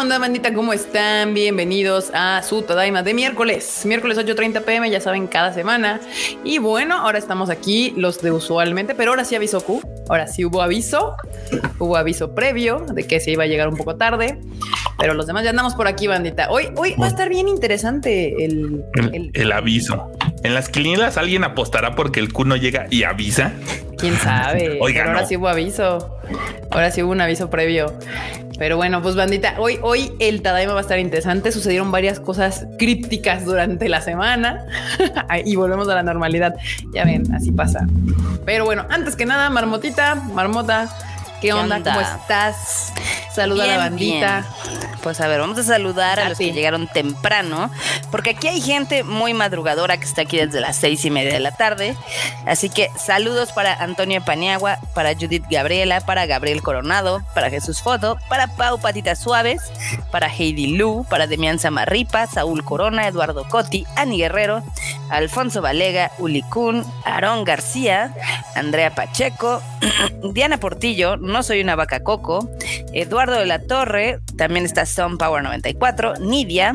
onda, bandita? ¿Cómo están? Bienvenidos a su Tadaima de miércoles. Miércoles 8.30 pm, ya saben, cada semana. Y bueno, ahora estamos aquí, los de usualmente, pero ahora sí avisó Q. Ahora sí hubo aviso. Hubo aviso previo de que se iba a llegar un poco tarde. Pero los demás ya andamos por aquí, bandita. Hoy, hoy va a estar bien interesante el, el, el aviso. En las quinielas alguien apostará porque el Q no llega y avisa. Quién sabe. Pero ahora sí hubo aviso. Ahora sí hubo un aviso previo. Pero bueno, pues bandita, hoy, hoy el Tadaima va a estar interesante. Sucedieron varias cosas crípticas durante la semana y volvemos a la normalidad. Ya ven, así pasa. Pero bueno, antes que nada, Marmotita, Marmota, ¿qué, onda? ¿Cómo estás? Saluda a la bandita. Pues a ver, vamos a saludar a, los que llegaron temprano, porque aquí hay gente muy madrugadora que está aquí desde las seis y media de la tarde. Así que saludos para Antonio Paniagua, para Judith Gabriela, para Gabriel Coronado, para Jesús Foto, para Pau Patitas Suaves, para Heidi Lu, para Demian Samarripa, Saúl Corona, Eduardo Coti, Ani Guerrero, Alfonso Valega, Ulicún, Aarón García, Andrea Pacheco, Diana Portillo, No Soy una Vaca Coco, Eduardo de la Torre, también está Sun Power 94, Nidia,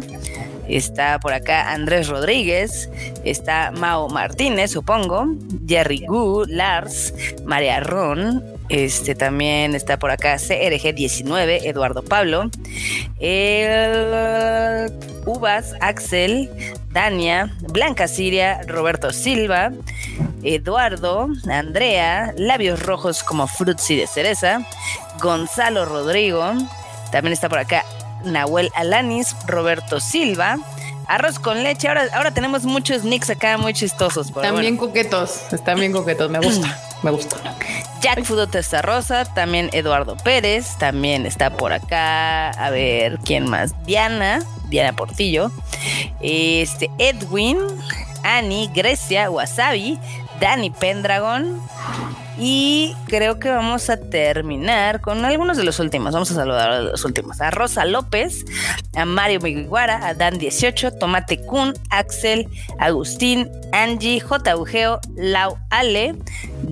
está por acá Andrés Rodríguez, está Mao Martínez, supongo, Jerry Gu, Lars, María Ron, este también está por acá CRG19, Eduardo Pablo, el Uvas, Axel, Dania, Blanca Siria, Roberto Silva, Eduardo, Andrea, Labios Rojos como Frutzi de Cereza, Gonzalo Rodrigo, también está por acá Nahuel Alanis, Roberto Silva, Arroz con leche, ahora, ahora tenemos muchos nicks acá muy chistosos. Están bien coquetos, están bien coquetos, me gusta, me gusta. Jack Fudo Rosa, también Eduardo Pérez, también está por acá, a ver, ¿quién más? Diana, Diana Portillo, este, Edwin, Annie, Grecia, Wasabi, Dani Pendragon. Y creo que vamos a terminar con algunos de los últimos. Vamos a saludar a los últimos. A Rosa López, a Mario Miguiguara, a Dan18, Tomate Kun, Axel, Agustín, Angie, J. Ugeo, Lau Ale,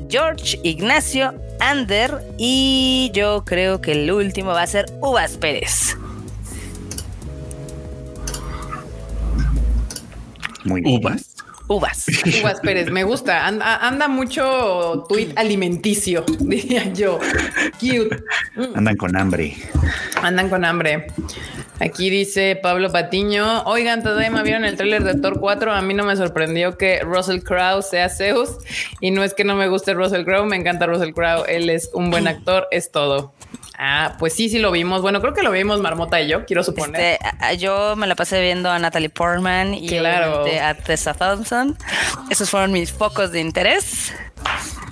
George, Ignacio, Ander y yo creo que el último va a ser Uvas Pérez. Muy bien. Uvas. Uvas. Uvas Pérez, me gusta. Anda, anda mucho tweet alimenticio, diría yo. Cute. Andan con hambre. Andan con hambre. Aquí dice Pablo Patiño. Oigan, todavía vieron el tráiler de Thor 4. A mí no me sorprendió que Russell Crowe sea Zeus. Y no es que no me guste Russell Crowe, me encanta Russell Crowe. Él es un buen actor, es todo. Ah, pues sí, sí lo vimos. Bueno, creo que lo vimos Marmota y yo, quiero suponer. Este, yo me la pasé viendo a Natalie Portman y claro. a Tessa Thompson. Esos fueron mis focos de interés.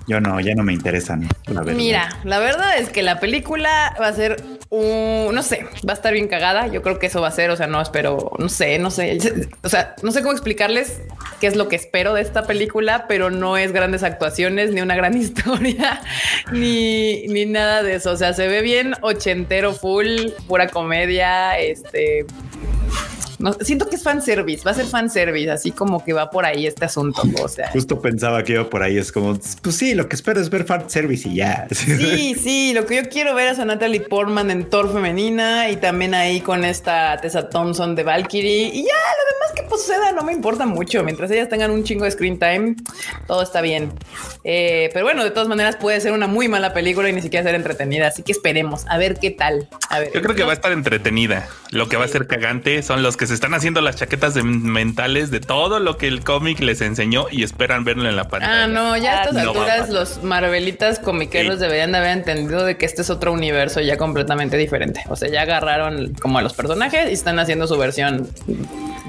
Yo no, ya no me interesan. La Mira, la verdad es que la película va a ser no sé, va a estar bien cagada. Yo creo que eso va a ser, o sea, no espero, no sé, no sé, o sea, no sé cómo explicarles qué es lo que espero de esta película, pero no es grandes actuaciones, ni una gran historia, ni, ni nada de eso. O sea, se ve bien ochentero, full, pura comedia, este, no, siento que es fan service, va a ser fan service, así como que va por ahí este asunto. O sea, justo pensaba que iba por ahí. Es como, pues sí, lo que espero es ver fan service y ya. Sí, sí, lo que yo quiero ver es a Natalie Portman en Thor femenina y también ahí con esta Tessa Thompson de Valkyrie y ya lo demás que suceda no me importa mucho. Mientras ellas tengan un chingo de screen time, todo está bien. Eh, pero bueno, de todas maneras puede ser una muy mala película y ni siquiera ser entretenida. Así que esperemos a ver qué tal. A ver, yo creo que va a estar entretenida. Lo que va a ser cagante son los que se están haciendo las chaquetas de mentales de todo lo que el cómic les enseñó y esperan verlo en la pantalla. Ah, no, ya a estas no alturas los Marvelitas comiqueros sí. deberían de haber entendido de que este es otro universo ya completamente diferente. O sea, ya agarraron como a los personajes y están haciendo su versión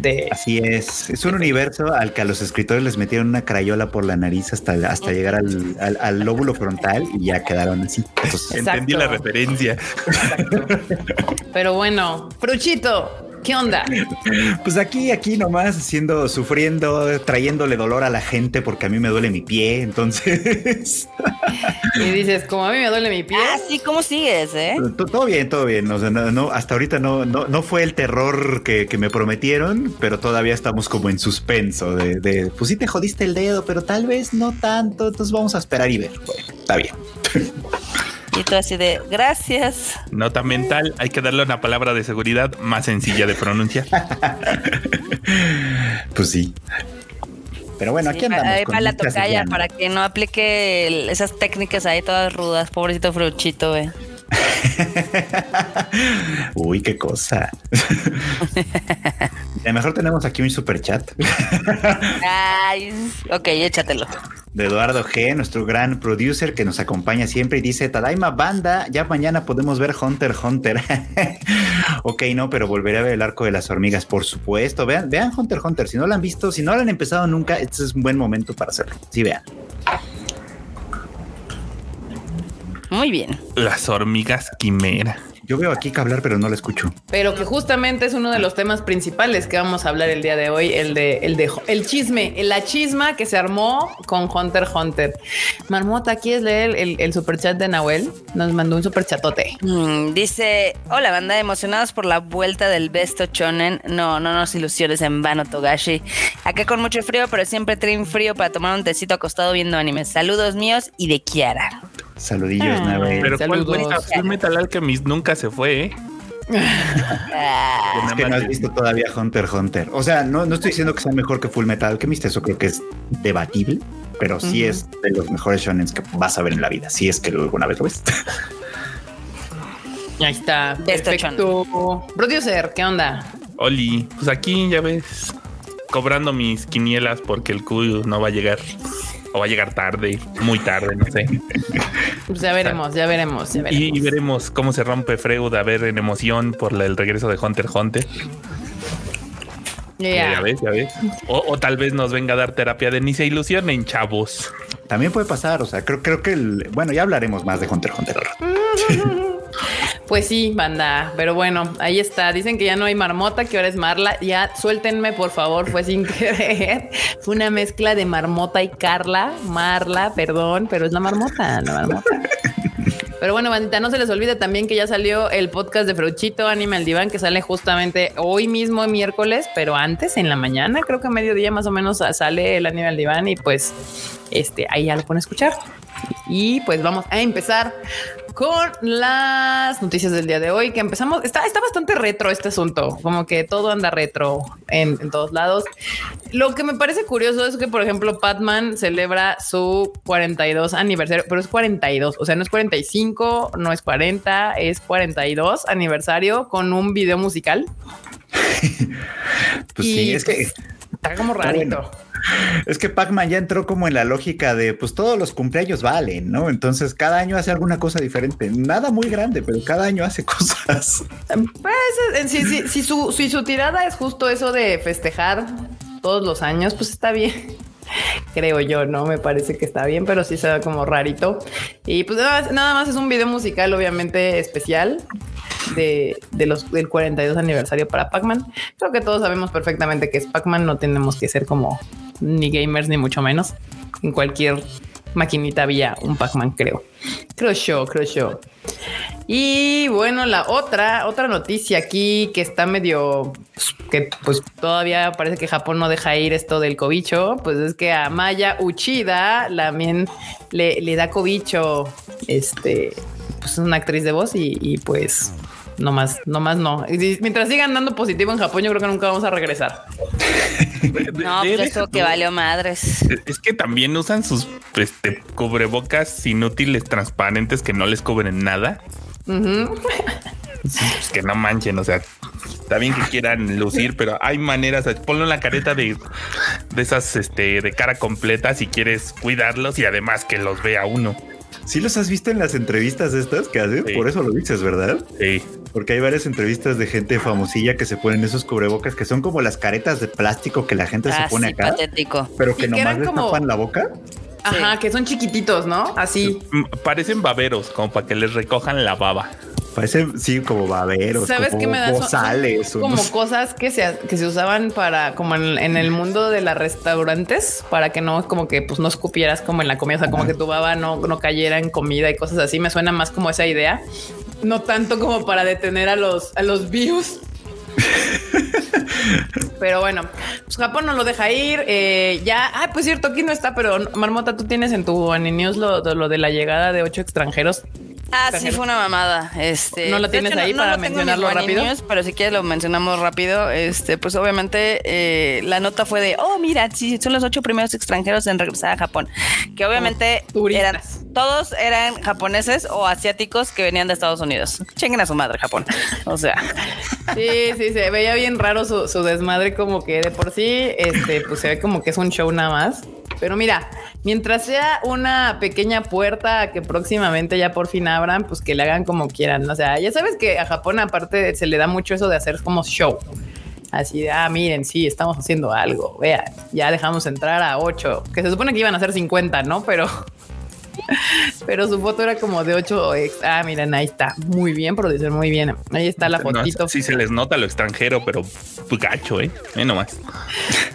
de... Así es, es un universo al que a los escritores les metieron una crayola por la nariz hasta, hasta llegar al, al, al lóbulo frontal y ya quedaron así. Entonces, Entendí la referencia. Exacto. Pero bueno, Fruchito, ¿Qué onda? Pues aquí, aquí nomás haciendo, sufriendo, trayéndole dolor a la gente porque a mí me duele mi pie, entonces. Y dices, como a mí me duele mi pie. Ah, sí, ¿cómo sigues, eh? Todo bien, todo bien. O sea, no, no hasta ahorita no, no, no fue el terror que, que, me prometieron, pero todavía estamos como en suspenso de, de, pues sí te jodiste el dedo, pero tal vez no tanto. Entonces vamos a esperar y ver. Bueno, está bien. Y tú así de gracias. Nota mental, hay que darle una palabra de seguridad más sencilla de pronunciar. pues sí. Pero bueno, aquí andamos. Ahí va la tocaya para que no aplique esas técnicas ahí todas rudas. Pobrecito fruchito, güey. Uy, qué cosa. A lo mejor tenemos aquí un super chat. Ay, ok, échatelo. De Eduardo G, nuestro gran producer que nos acompaña siempre y dice: Tadaima Banda, ya mañana podemos ver Hunter Hunter. ok, no, pero volveré a ver el arco de las hormigas, por supuesto. Vean, vean Hunter Hunter. Si no lo han visto, si no lo han empezado nunca, este es un buen momento para hacerlo. Sí, vean. Muy bien. Las hormigas quimera. Yo veo aquí que hablar, pero no la escucho. Pero que justamente es uno de los temas principales que vamos a hablar el día de hoy, el de el de el chisme, la chisma que se armó con Hunter Hunter. Marmota, ¿quieres leer el, el superchat de Nahuel? Nos mandó un superchatote. Mm, dice, hola banda, emocionados por la vuelta del Besto Chonen. No, no nos ilusiones en vano, Togashi. Acá con mucho frío, pero siempre traen frío para tomar un tecito acostado viendo animes. Saludos míos y de Kiara. Saludillos, ah, Pero ¿cuál Full Metal Alchemist nunca se fue, ¿eh? es que no has visto todavía Hunter Hunter. O sea, no, no estoy diciendo que sea mejor que Full Metal Alchemist, eso creo que es debatible, pero sí es de los mejores shonen que vas a ver en la vida, si es que alguna vez lo ves. Ahí está. Perfecto. Producer, ¿qué onda? Oli, pues aquí ya ves, cobrando mis quinielas porque el Q no va a llegar o va a llegar tarde, muy tarde, no sé. Pues ya veremos, ya veremos, Y, veremos cómo se rompe Freud a ver en emoción por el regreso de Hunter Hunter. Ya ves, ya ves. O, tal vez nos venga a dar terapia de ni se ilusionen, chavos. También puede pasar, o sea, creo, creo que el, bueno, ya hablaremos más de Hunter Hunter. Pues sí, banda, pero bueno, ahí está. Dicen que ya no hay marmota, que ahora es Marla. Ya suéltenme, por favor, fue sin querer. Fue una mezcla de marmota y Carla. Marla, perdón, pero es la marmota, la marmota. Pero bueno, bandita, no se les olvide también que ya salió el podcast de Fruchito Anime al Diván, que sale justamente hoy mismo, miércoles, pero antes, en la mañana, creo que a mediodía más o menos sale el Anime al Diván y pues este, ahí ya lo pueden escuchar. Y pues vamos a empezar con las noticias del día de hoy que empezamos. Está, está bastante retro este asunto, como que todo anda retro en, todos lados. Lo que me parece curioso es que, por ejemplo, Batman celebra su 42 aniversario, pero es 42, o sea, no es 45, no es 40, es 42 aniversario con un video musical. pues sí, es que está como rarito. Es que Pac-Man ya entró como en la lógica de pues todos los cumpleaños valen, ¿no? Entonces cada año hace alguna cosa diferente. Nada muy grande, pero cada año hace cosas. Pues si, su, si su tirada es justo eso de festejar todos los años, pues está bien creo yo, ¿no? Me parece que está bien, pero sí se ve como rarito. Y pues nada, nada más es un video musical, obviamente especial de, los, del 42 aniversario para Pac-Man. Creo que todos sabemos perfectamente que es Pac-Man, no tenemos que ser como ni gamers ni mucho menos. En cualquier maquinita había un Pac-Man, creo. Creo yo, creo yo. Y bueno, la otra, otra noticia aquí que está medio que pues todavía parece que Japón no deja ir esto del cobicho, pues es que a Maya Uchida también le, le da cobicho. Este, pues es una actriz de voz y pues no más, no más no. mientras sigan dando positivo en Japón, yo creo que nunca vamos a regresar. No, pues eso que valió madres. Es que también usan sus este, cubrebocas inútiles, transparentes, que no les cubren nada. pues que no manchen, o sea, está bien que quieran lucir, pero hay maneras, ponlo en la careta de, de esas, este, de cara completa si quieres cuidarlos y además que los vea uno. Sí los has visto en las entrevistas estas que hacen, por eso lo dices, ¿verdad? Sí. Porque hay varias entrevistas de gente famosilla que se ponen esos cubrebocas que son como las caretas de plástico que la gente se ah, pone acá. Patético. Pero que nomás les tapan la boca. Ajá, que son chiquititos, ¿no? Así. Mm, parecen baberos, como para que les recojan la baba. Parecen, sí, como baberos, ¿Sabes como qué me da? bozales. como cosas que se, que se usaban para, como en, el mundo de los restaurantes, para que no, como que pues no escupieras como en la comida, o sea, como que tu baba no, no cayera en comida y cosas así. Me suena más como esa idea. No tanto como para detener a los, a los views. pero bueno, pues Japón no lo deja ir. Eh, ya, ah, pues cierto, aquí no está, pero Marmota, tú tienes en tu News lo, lo de la llegada de ocho extranjeros Ah, sí, fue una mamada. Este, ¿No la tienes ahí para mencionarlo rápido? pero si quieres lo mencionamos rápido. Este, pues obviamente eh, la nota fue de, oh, mira, sí, son los ocho primeros extranjeros en regresar a Japón. Que obviamente eran, todos eran japoneses o asiáticos que venían de Estados Unidos. Chenguen a su madre, Japón. O sea. Sí, sí, se veía bien raro su, desmadre, como que de por sí, este, pues se ve como que es un show nada más. Pero mira, mientras sea una pequeña puerta que próximamente ya por fin abran, pues que le hagan como quieran. O sea, ya sabes que a Japón aparte se le da mucho eso de hacer como show. Así de, ah, miren, sí, estamos haciendo algo. Vea, ya dejamos entrar a 8, que se supone que iban a ser 50, ¿no? Pero pero su foto era como de 8 Ah, miren, ahí está. Muy bien, producir muy bien. Ahí está la fotito. sí se les nota lo extranjero, pero gacho, ¿eh? Nomás.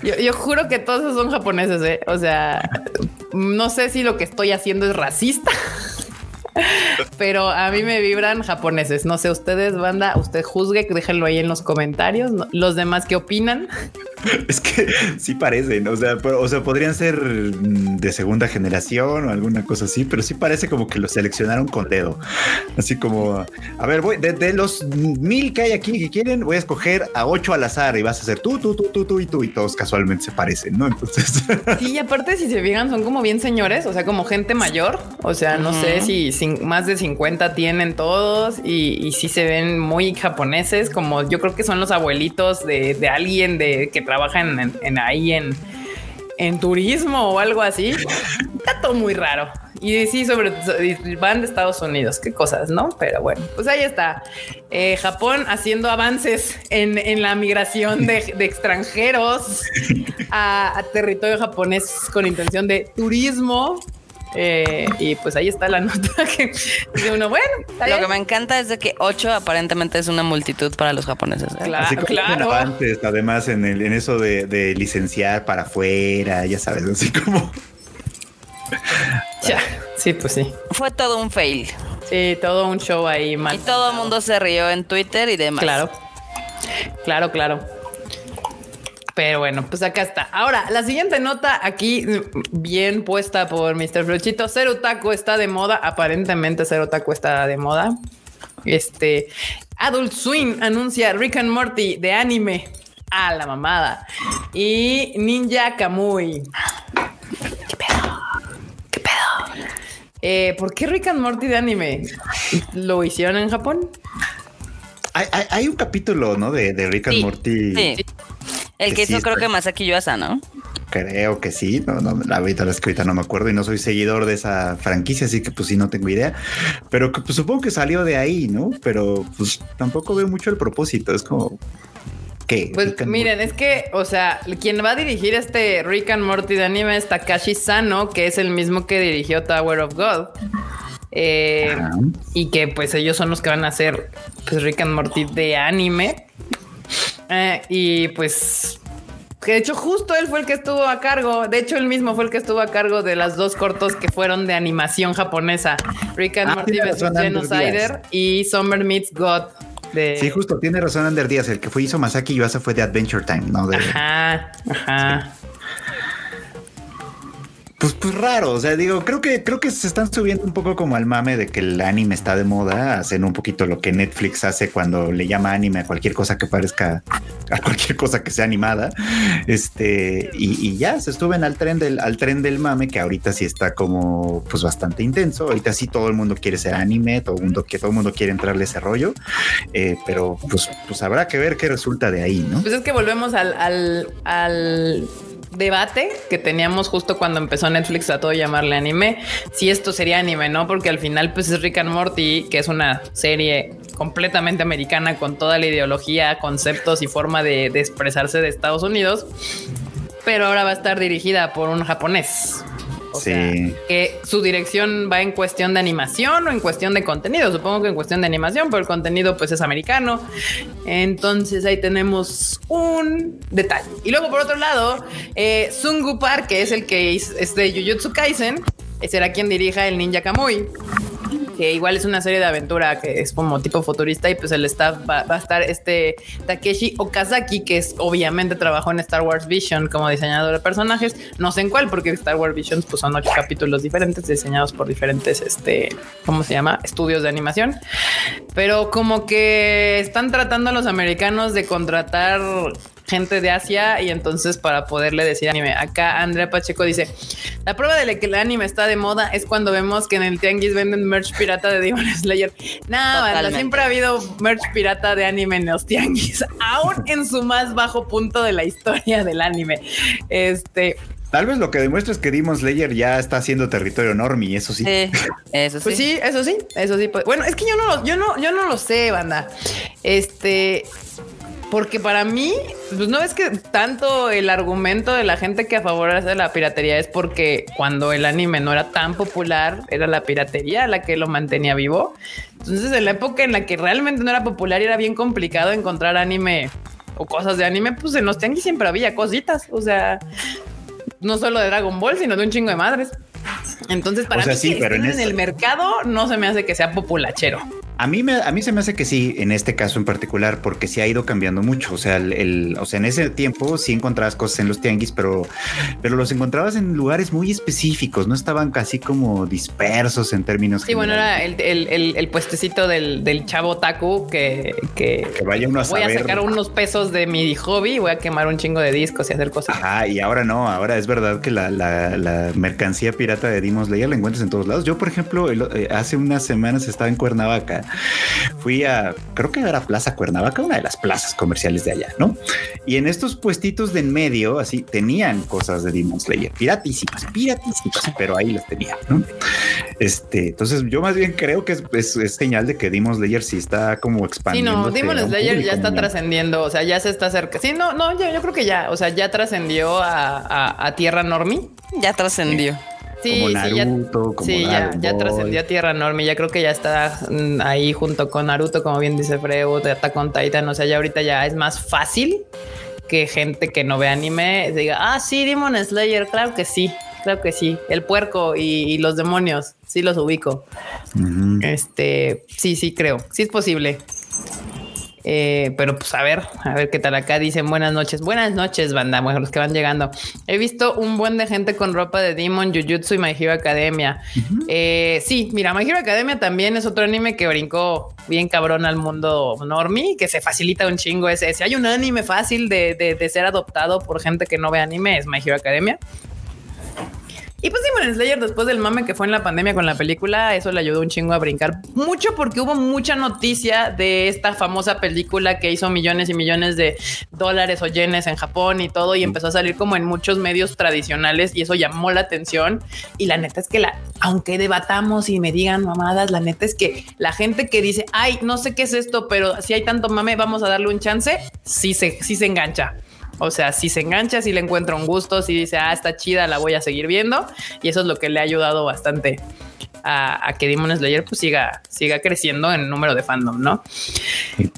Yo, yo juro que todos son japoneses, ¿eh? O sea, no sé si lo que estoy haciendo es racista. Pero a mí me vibran japoneses. No sé, ustedes, banda, usted juzgue, déjenlo ahí en los comentarios. Los demás, ¿qué opinan? Es que sí parecen, o sea, o sea, podrían ser de segunda generación o alguna cosa así, pero sí parece como que los seleccionaron con dedo. Así como, a ver, voy, de, los mil que hay aquí que quieren, voy a escoger a ocho al azar y vas a hacer tú, tú, tú, tú, tú y tú, y todos casualmente se parecen, ¿no? Entonces. Sí, y aparte, si se fijan, son como bien señores, o sea, como gente mayor, o sea, no sé si más de 50 tienen todos y, y sí se ven muy japoneses, como yo creo que son los abuelitos de, de alguien de que trabajan en, ahí en, en turismo o algo así. Está todo muy raro. Y sí, sobre van de Estados Unidos, qué cosas, ¿no? Pero bueno, pues ahí está. Eh, Japón haciendo avances en, la migración de, extranjeros a, a, territorio japonés con intención de turismo. Eh, y pues ahí está la nota que uno, bueno. Lo que me encanta es de que 8 aparentemente es una multitud para los japoneses. ¿eh? Claro, claro. además, en, el, en eso de, licenciar para afuera, ya sabes, así como. ya, sí, pues sí. Fue todo un fail. Sí, todo un show ahí mal. Y todo el mundo se rió en Twitter y demás. Claro. Claro, claro. Pero bueno, pues acá está. Ahora, la siguiente nota aquí, bien puesta por Mr. Flochito. Cero Taco está de moda. Aparentemente, Cero Taco está de moda. Este Adult Swim anuncia Rick and Morty de anime a la mamada y Ninja Kamui. ¿Qué pedo? ¿Qué pedo? Eh, ¿Por qué Rick and Morty de anime? ¿Lo hicieron en Japón? Hay, un capítulo, ¿no? De, Rick and Morty. Sí. El que, hizo creo que Masaki Yuasa, ¿no? Creo que sí, no, no, la ahorita la escrita no me acuerdo y no soy seguidor de esa franquicia, así que pues sí no tengo idea, pero pues, supongo que salió de ahí, ¿no? Pero pues tampoco veo mucho el propósito, es como ¿Qué? Pues miren, es que, o sea, quien va a dirigir este Rick and Morty de anime es Takashi Sano, que es el mismo que dirigió Tower of God. Eh, y que pues ellos son los que van a hacer pues, Rick and Morty de anime. Eh, y pues que de hecho justo él fue el que estuvo a cargo, de hecho él mismo fue el que estuvo a cargo de las dos cortos que fueron de animación japonesa, Rick and ah, Morty vs. Genocider y Summer Meets God. Sí, justo, tiene razón Ander Díaz, el que fue hizo Masaki Yuasa fue de Adventure Time, ¿no? De... Ajá, ajá. Pues, pues raro, o sea, digo, creo que creo que se están subiendo un poco como al mame de que el anime está de moda, hacen un poquito lo que Netflix hace cuando le llama anime a cualquier cosa que parezca a cualquier cosa que sea animada. Este, y, ya se suben al tren del al tren del mame que ahorita sí está como pues bastante intenso. Ahorita sí todo el mundo quiere ser anime, todo el mundo que todo el mundo quiere entrarle ese rollo. Eh, pero pues pues habrá que ver qué resulta de ahí, ¿no? Pues es que volvemos al, al, al debate que teníamos justo cuando empezó Netflix a todo llamarle anime, si esto sería anime, ¿no? Porque al final pues es Rick and Morty, que es una serie completamente americana con toda la ideología, conceptos y forma de, de expresarse de Estados Unidos, pero ahora va a estar dirigida por un japonés sí. que su dirección va en cuestión de animación o en cuestión de contenido. Supongo que en cuestión de animación, pero el contenido pues es americano. Entonces ahí tenemos un detalle. Y luego por otro lado, eh, Sungu Park, que es el que es de Jujutsu Kaisen, será quien dirija el Ninja Kamui. Que igual es una serie de aventura que es como tipo futurista y pues el staff va, a estar este Takeshi Okazaki, que es obviamente trabajó en Star Wars Vision como diseñador de personajes, no sé en cuál, porque Star Wars Vision pues son ocho capítulos diferentes diseñados por diferentes, este, ¿cómo se llama? Estudios de animación, pero como que están tratando a los americanos de contratar gente de Asia y entonces para poderle decir anime. Acá Andrea Pacheco dice, la prueba de que el anime está de moda es cuando vemos que en el tianguis venden merch pirata de Demon Slayer. Nada, siempre ha habido merch pirata de anime en los tianguis, aún en su más bajo punto de la historia del anime. Este, Tal vez lo que demuestra es que Demon Slayer ya está haciendo territorio normie, eso sí. eso sí. Pues sí, eso sí, eso sí. Pues, bueno, es que yo no lo, yo no, yo no lo sé, banda. Este, porque para mí, pues no es que tanto el argumento de la gente que a favor de la piratería es porque cuando el anime no era tan popular, era la piratería la que lo mantenía vivo. Entonces, en la época en la que realmente no era popular y era bien complicado encontrar anime o cosas de anime, pues en los tianguis siempre había cositas. O sea, no solo de Dragon Ball, sino de un chingo de madres. Entonces, para mí, sí, pero en, en el mercado no se me hace que sea populachero. A mí, me, a mí se me hace que sí, en este caso en particular, porque sí ha ido cambiando mucho. O sea, el, o sea, en ese tiempo sí encontrabas cosas en los tianguis, pero, pero los encontrabas en lugares muy específicos, no estaban casi como dispersos en términos. Sí, bueno, era el, el, el, puestecito del, del, chavo Taku que, que, vaya uno a voy a sacar unos pesos de mi hobby, voy a quemar un chingo de discos y hacer cosas. Ah, y ahora no, ahora es verdad que la, la, la mercancía pirata de Dimos Leia la encuentras en todos lados. Yo, por ejemplo, eh, hace unas semanas estaba en Cuernavaca fui a, creo que era Plaza Cuernavaca, una de las plazas comerciales de allá, ¿no? Y en estos puestitos de en medio, así, tenían cosas de Demon Slayer, piratísimas, piratísimas, pero ahí las tenían, ¿no? Este, entonces yo más bien creo que es, señal de que Demon Slayer sí está como expandiendo. Sí, no, Demon Slayer ya está trascendiendo, o sea, ya se está cerca. Sí, no, no, yo, yo creo que ya, o sea, ya trascendió a, a, Tierra Normie. Ya trascendió. Sí, como Naruto, sí, ya, sí, ya, trascendió a Tierra Enorme. Ya creo que ya está mm, ahí junto con Naruto, como bien dice Freud, de Attack on Titan. O sea, ya ahorita ya es más fácil que gente que no ve anime diga, ah, sí, Demon Slayer, claro que sí, claro que sí. El puerco y, los demonios, sí los ubico. Este, sí, sí, creo, sí es posible. Eh, pero pues a ver, a ver qué tal acá dicen buenas noches, buenas noches, banda, bueno, los que van llegando. He visto un buen de gente con ropa de Demon, Jujutsu y My Hero Academia. Eh, sí, mira, My Hero Academia también es otro anime que brincó bien cabrón al mundo normie, que se facilita un chingo ese. Si hay un anime fácil de, de ser adoptado por gente que no ve anime, es My Hero Academia. Y pues Demon Slayer, después del mame que fue en la pandemia con la película, eso le ayudó un chingo a brincar mucho porque hubo mucha noticia de esta famosa película que hizo millones y millones de dólares o yenes en Japón y todo, y empezó a salir como en muchos medios tradicionales y eso llamó la atención. Y la neta es que la, aunque debatamos y me digan mamadas, la neta es que la gente que dice, ay, no sé qué es esto, pero si hay tanto mame, vamos a darle un chance, sí se, sí se engancha. O sea, si se engancha, si le encuentra un gusto, si dice, ah, está chida, la voy a seguir viendo. Y eso es lo que le ha ayudado bastante a, que Demon Slayer pues siga, siga creciendo en número de fandom, ¿no?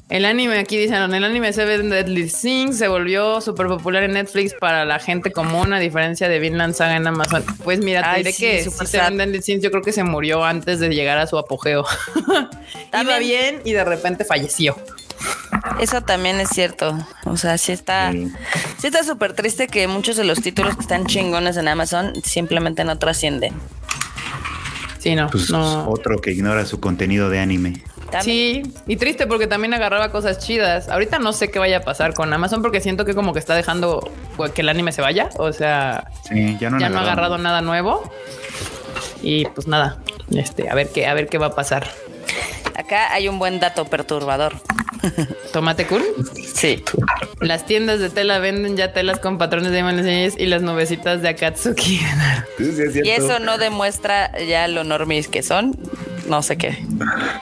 El anime, aquí dicen, el anime Seven Deadly Sins se volvió súper popular en Netflix para la gente común, a diferencia de Vinland Saga en Amazon. Pues mira, te diré que Seven Deadly Sins yo creo que se murió antes de llegar a su apogeo. Iba bien y de repente falleció. Eso también es cierto. O sea, sí está, sí, está súper triste que muchos de los títulos que están chingones en Amazon simplemente no trascienden. Sí, no, pues Otro que ignora su contenido de anime. Sí, y triste porque también agarraba cosas chidas. Ahorita no sé qué vaya a pasar con Amazon porque siento que como que está dejando que el anime se vaya. O sea, ya no, ya no ha agarrado nada nuevo. Y pues nada, este, a ver qué, a ver qué va a pasar. Acá hay un buen dato perturbador. ¿Tomate cool? Sí. Las tiendas de tela venden ya telas con patrones de imágenes y las nubecitas de Akatsuki. y eso no demuestra ya lo normis que son. No sé qué.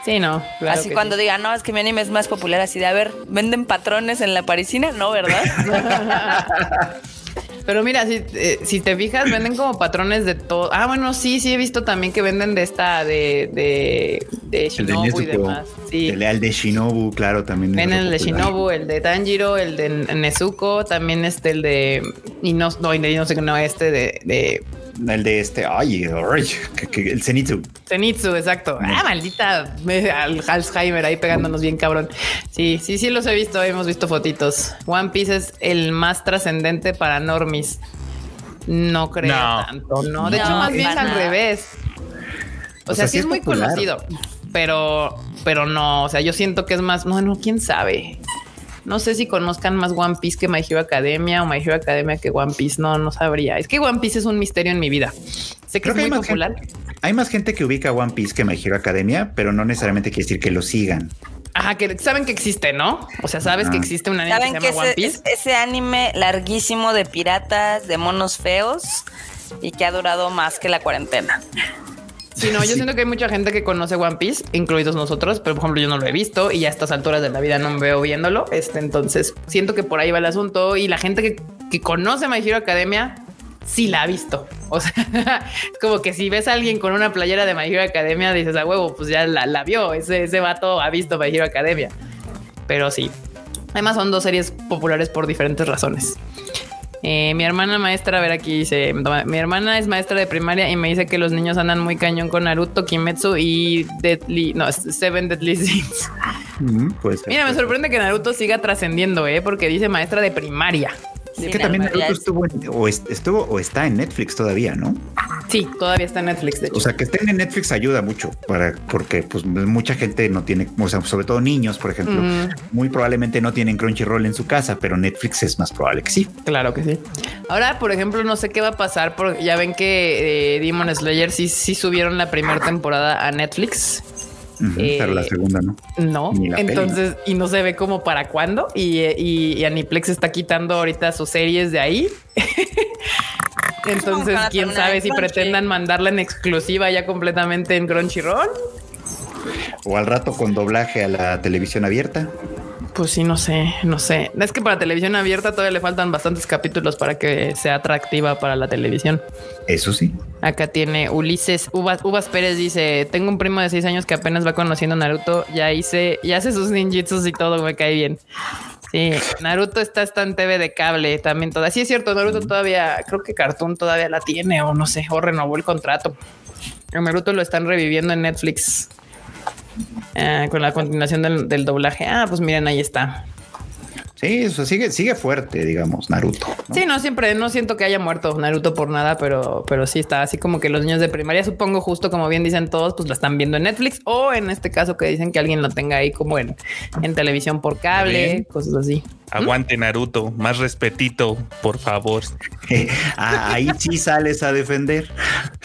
Sí, no. así cuando digan, no, es que mi anime es más popular, así de, a ver, ¿venden patrones en la parisina? No, ¿verdad? Pero mira, si, eh, si te fijas, venden como patrones de todo. Ah, bueno, sí, sí he visto también que venden de esta, de, de, de Shinobu y demás. Sí. El, de Shinobu, claro, también. Venden el de Shinobu, el de Tanjiro, el de Nezuko, también este, el de. Y no, no, no sé qué no, este de, de el de este, ay, el Zenitsu. Zenitsu, exacto. Ah, maldita Alzheimer ahí pegándonos bien cabrón. Sí, sí, sí los he visto, hemos visto fotitos. One Piece es el más trascendente para normis. No creo tanto, ¿no? De hecho, más bien al revés. O, sea, sí es, muy conocido, pero, pero no, o sea, yo siento que es más, no, no, quién sabe. No sé si conozcan más One Piece que My Hero Academia o My Hero Academia que One Piece. No, no sabría. Es que One Piece es un misterio en mi vida. Sé que es muy popular. hay más gente que ubica One Piece que My Hero Academia, pero no necesariamente quiere decir que lo sigan. Ajá, que saben que existe, ¿no? O sea, sabes que existe un anime que se llama One Piece. Ese anime larguísimo de piratas, de monos feos y que ha durado más que la cuarentena. Sí, no, yo siento que hay mucha gente que conoce One Piece, incluidos nosotros, pero por ejemplo yo no lo he visto y a estas alturas de la vida no me veo viéndolo. Este, entonces siento que por ahí va el asunto y la gente que, que conoce My Hero Academia sí la ha visto. O sea, es como que si ves a alguien con una playera de My Hero Academia, dices a huevo, pues ya la, la vio. Ese, ese vato ha visto My Hero Academia. Pero sí. Además, son dos series populares por diferentes razones. Eh, mi hermana maestra, a ver aquí dice, mi hermana es maestra de primaria y me dice que los niños andan muy cañón con Naruto, Kimetsu y Deadly, no, Seven Deadly Sins. Mm, Mira, me sorprende que Naruto siga trascendiendo, ¿eh? porque dice maestra de primaria. Sí, que también Naruto estuvo, o estuvo o está en Netflix todavía, ¿no? Sí, todavía está en Netflix. O sea, que estén en Netflix ayuda mucho para porque pues mucha gente no tiene, o sea, sobre todo niños, por ejemplo, muy probablemente no tienen Crunchyroll en su casa, pero Netflix es más probable que sí. Claro que sí. Ahora, por ejemplo, no sé qué va a pasar, porque ya ven que eh, Demon Slayer sí, sí subieron la primera temporada a Netflix pero la eh, segunda no. No, entonces, y no se ve como para cuándo. Y, y, Aniplex está quitando ahorita sus series de ahí. entonces, quién sabe si pretendan mandarla en exclusiva ya completamente en Crunchyroll. O al rato con doblaje a la televisión abierta. Pues sí, no sé, no sé. Es que para televisión abierta todavía le faltan bastantes capítulos para que sea atractiva para la televisión. Eso sí. Acá tiene Ulises Uvas, Uvas Pérez dice: Tengo un primo de seis años que apenas va conociendo Naruto. Ya hice, ya hace sus ninjitsus y todo, me cae bien. Sí, Naruto está, está en TV de cable también toda. Sí, es cierto, Naruto todavía, creo que Cartoon todavía la tiene, o no sé, o renovó el contrato. Naruto lo están reviviendo en Netflix. Eh, con la continuación del, doblaje. Ah, pues miren, ahí está. Sí, eso sigue, sigue fuerte, digamos, Naruto. Sí, no siempre, no siento que haya muerto Naruto por nada, pero, pero sí está así como que los niños de primaria, supongo, justo como bien dicen todos, pues la están viendo en Netflix o en este caso que dicen que alguien lo tenga ahí como en, en televisión por cable, cosas así. Aguante Naruto, más respetito, por favor. Ah, ahí sí sales a defender.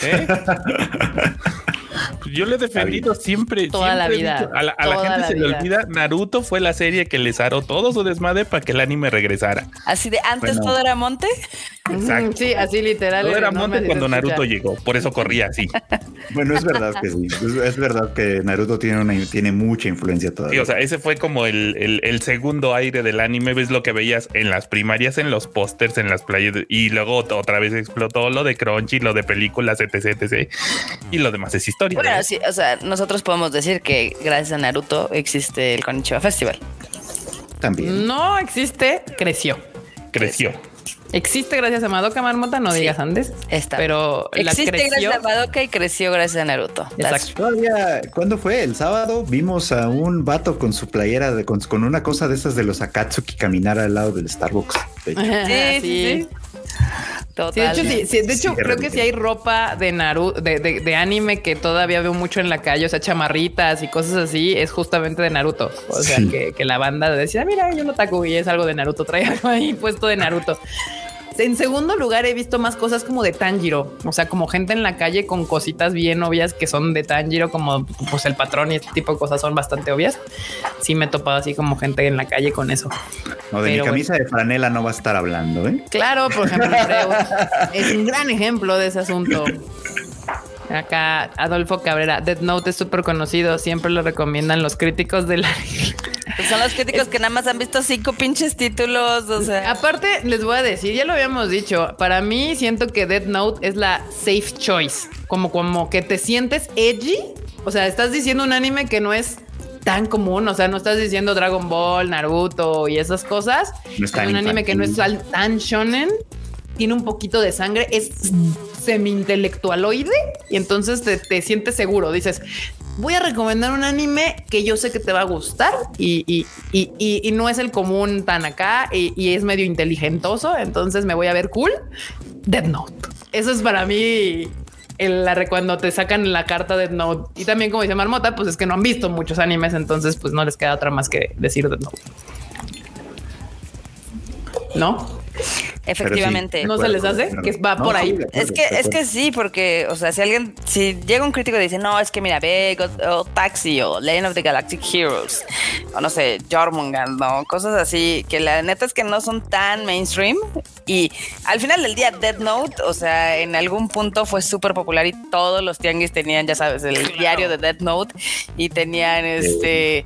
¿Eh? Pues yo le he defendido siempre. Toda la vida. a la, gente se le olvida. Naruto fue la serie que les haró todo su desmadre para que el anime regresara. Así de antes todo era monte. Exacto. Sí, así literal. Todo era monte cuando Naruto llegó. Por eso corría así. bueno, es verdad que sí. Es, verdad que Naruto tiene, una, tiene mucha influencia todavía. Sí, o sea, ese fue como el, el, segundo aire del anime. Ves lo que veías en las primarias, en los pósters, en las playas. Y luego otra vez explotó lo de Crunchy, lo de películas, etc, etc. Y lo demás es historia. Bueno, sí, o sea, nosotros podemos decir que gracias a Naruto existe el Konichiwa Festival. También. No existe, creció. Creció. Existe gracias a Madoka Marmota, no digas antes. Está. Pero existe gracias a Madoka y creció gracias a Naruto. Exacto. Todavía, ¿cuándo fue? El sábado vimos a un vato con su playera de, con, una cosa de esas de los Akatsuki caminar al lado del Starbucks. sí, sí. sí. De hecho, creo que si hay ropa de Naruto, de, anime que todavía veo mucho en la calle, o sea, chamarritas y cosas así, es justamente de Naruto. O sea, que, la banda decía, mira, yo no taco y es algo de Naruto, trae algo ahí puesto de Naruto. En segundo lugar, he visto más cosas como de Tanjiro, o sea, como gente en la calle con cositas bien obvias que son de Tanjiro, como pues el patrón y este tipo de cosas son bastante obvias. Sí, me he topado así como gente en la calle con eso. No, de mi camisa de franela no va a estar hablando, ¿eh? Claro, por ejemplo, es un gran ejemplo de ese asunto. Acá Adolfo Cabrera, Death Note es súper conocido, siempre lo recomiendan los críticos de la... Pues son los críticos que nada más han visto cinco pinches títulos, o sea... Aparte, les voy a decir, ya lo habíamos dicho, para mí siento que Death Note es la safe choice, como, como que te sientes edgy, o sea, estás diciendo un anime que no es tan común, o sea, no estás diciendo Dragon Ball, Naruto y esas cosas, es un anime que no es tan shonen, tiene un poquito de sangre, es semi-intelectualoide y entonces te, te, sientes seguro. Dices, voy a recomendar un anime que yo sé que te va a gustar y, y, y, y no es el común tan acá y, es medio inteligentoso. Entonces me voy a ver cool. Dead Note. Eso es para mí el, la, cuando te sacan la carta de Note. Y también, como dice Marmota, pues es que no han visto muchos animes, entonces pues no les queda otra más que decir Note. ¿No? Efectivamente. no se les hace que va por ahí. es que, es que sí, porque, o sea, si alguien, si llega un crítico y dice, no, es que mira, ve o, Taxi o Legend of the Galactic Heroes, o no sé, Jormungand, no, cosas así, que la neta es que no son tan mainstream. Y al final del día, Dead Note, o sea, en algún punto fue súper popular y todos los tianguis tenían, ya sabes, el diario de Dead Note y tenían este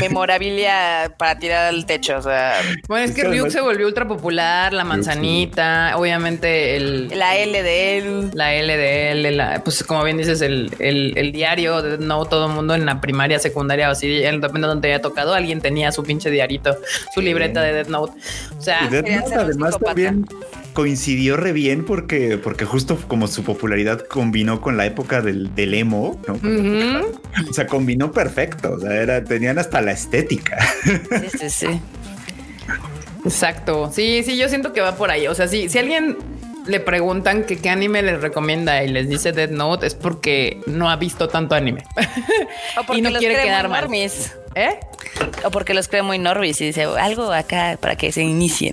memorabilia para tirar al techo. O sea, bueno, es que Ryuk se volvió ultra popular, la manzanita, obviamente el la L de él, la L de él, pues como bien dices, el, el, diario de no todo el mundo en la primaria, secundaria o así, depende de donde haya tocado, alguien tenía su pinche diarito, su libreta de Death Note. O sea, además también coincidió re bien porque, porque justo como su popularidad combinó con la época del, del emo, ¿no? O sea, combinó perfecto. O sea, era, tenían hasta la estética. Sí, sí, sí. Exacto. Sí, sí, yo siento que va por ahí. O sea, sí, si alguien le preguntan que qué anime les recomienda y les dice Dead Note es porque no ha visto tanto anime y no quiere quedar mal. ¿Eh? O porque los cree muy normis y dice algo acá para que se inicien.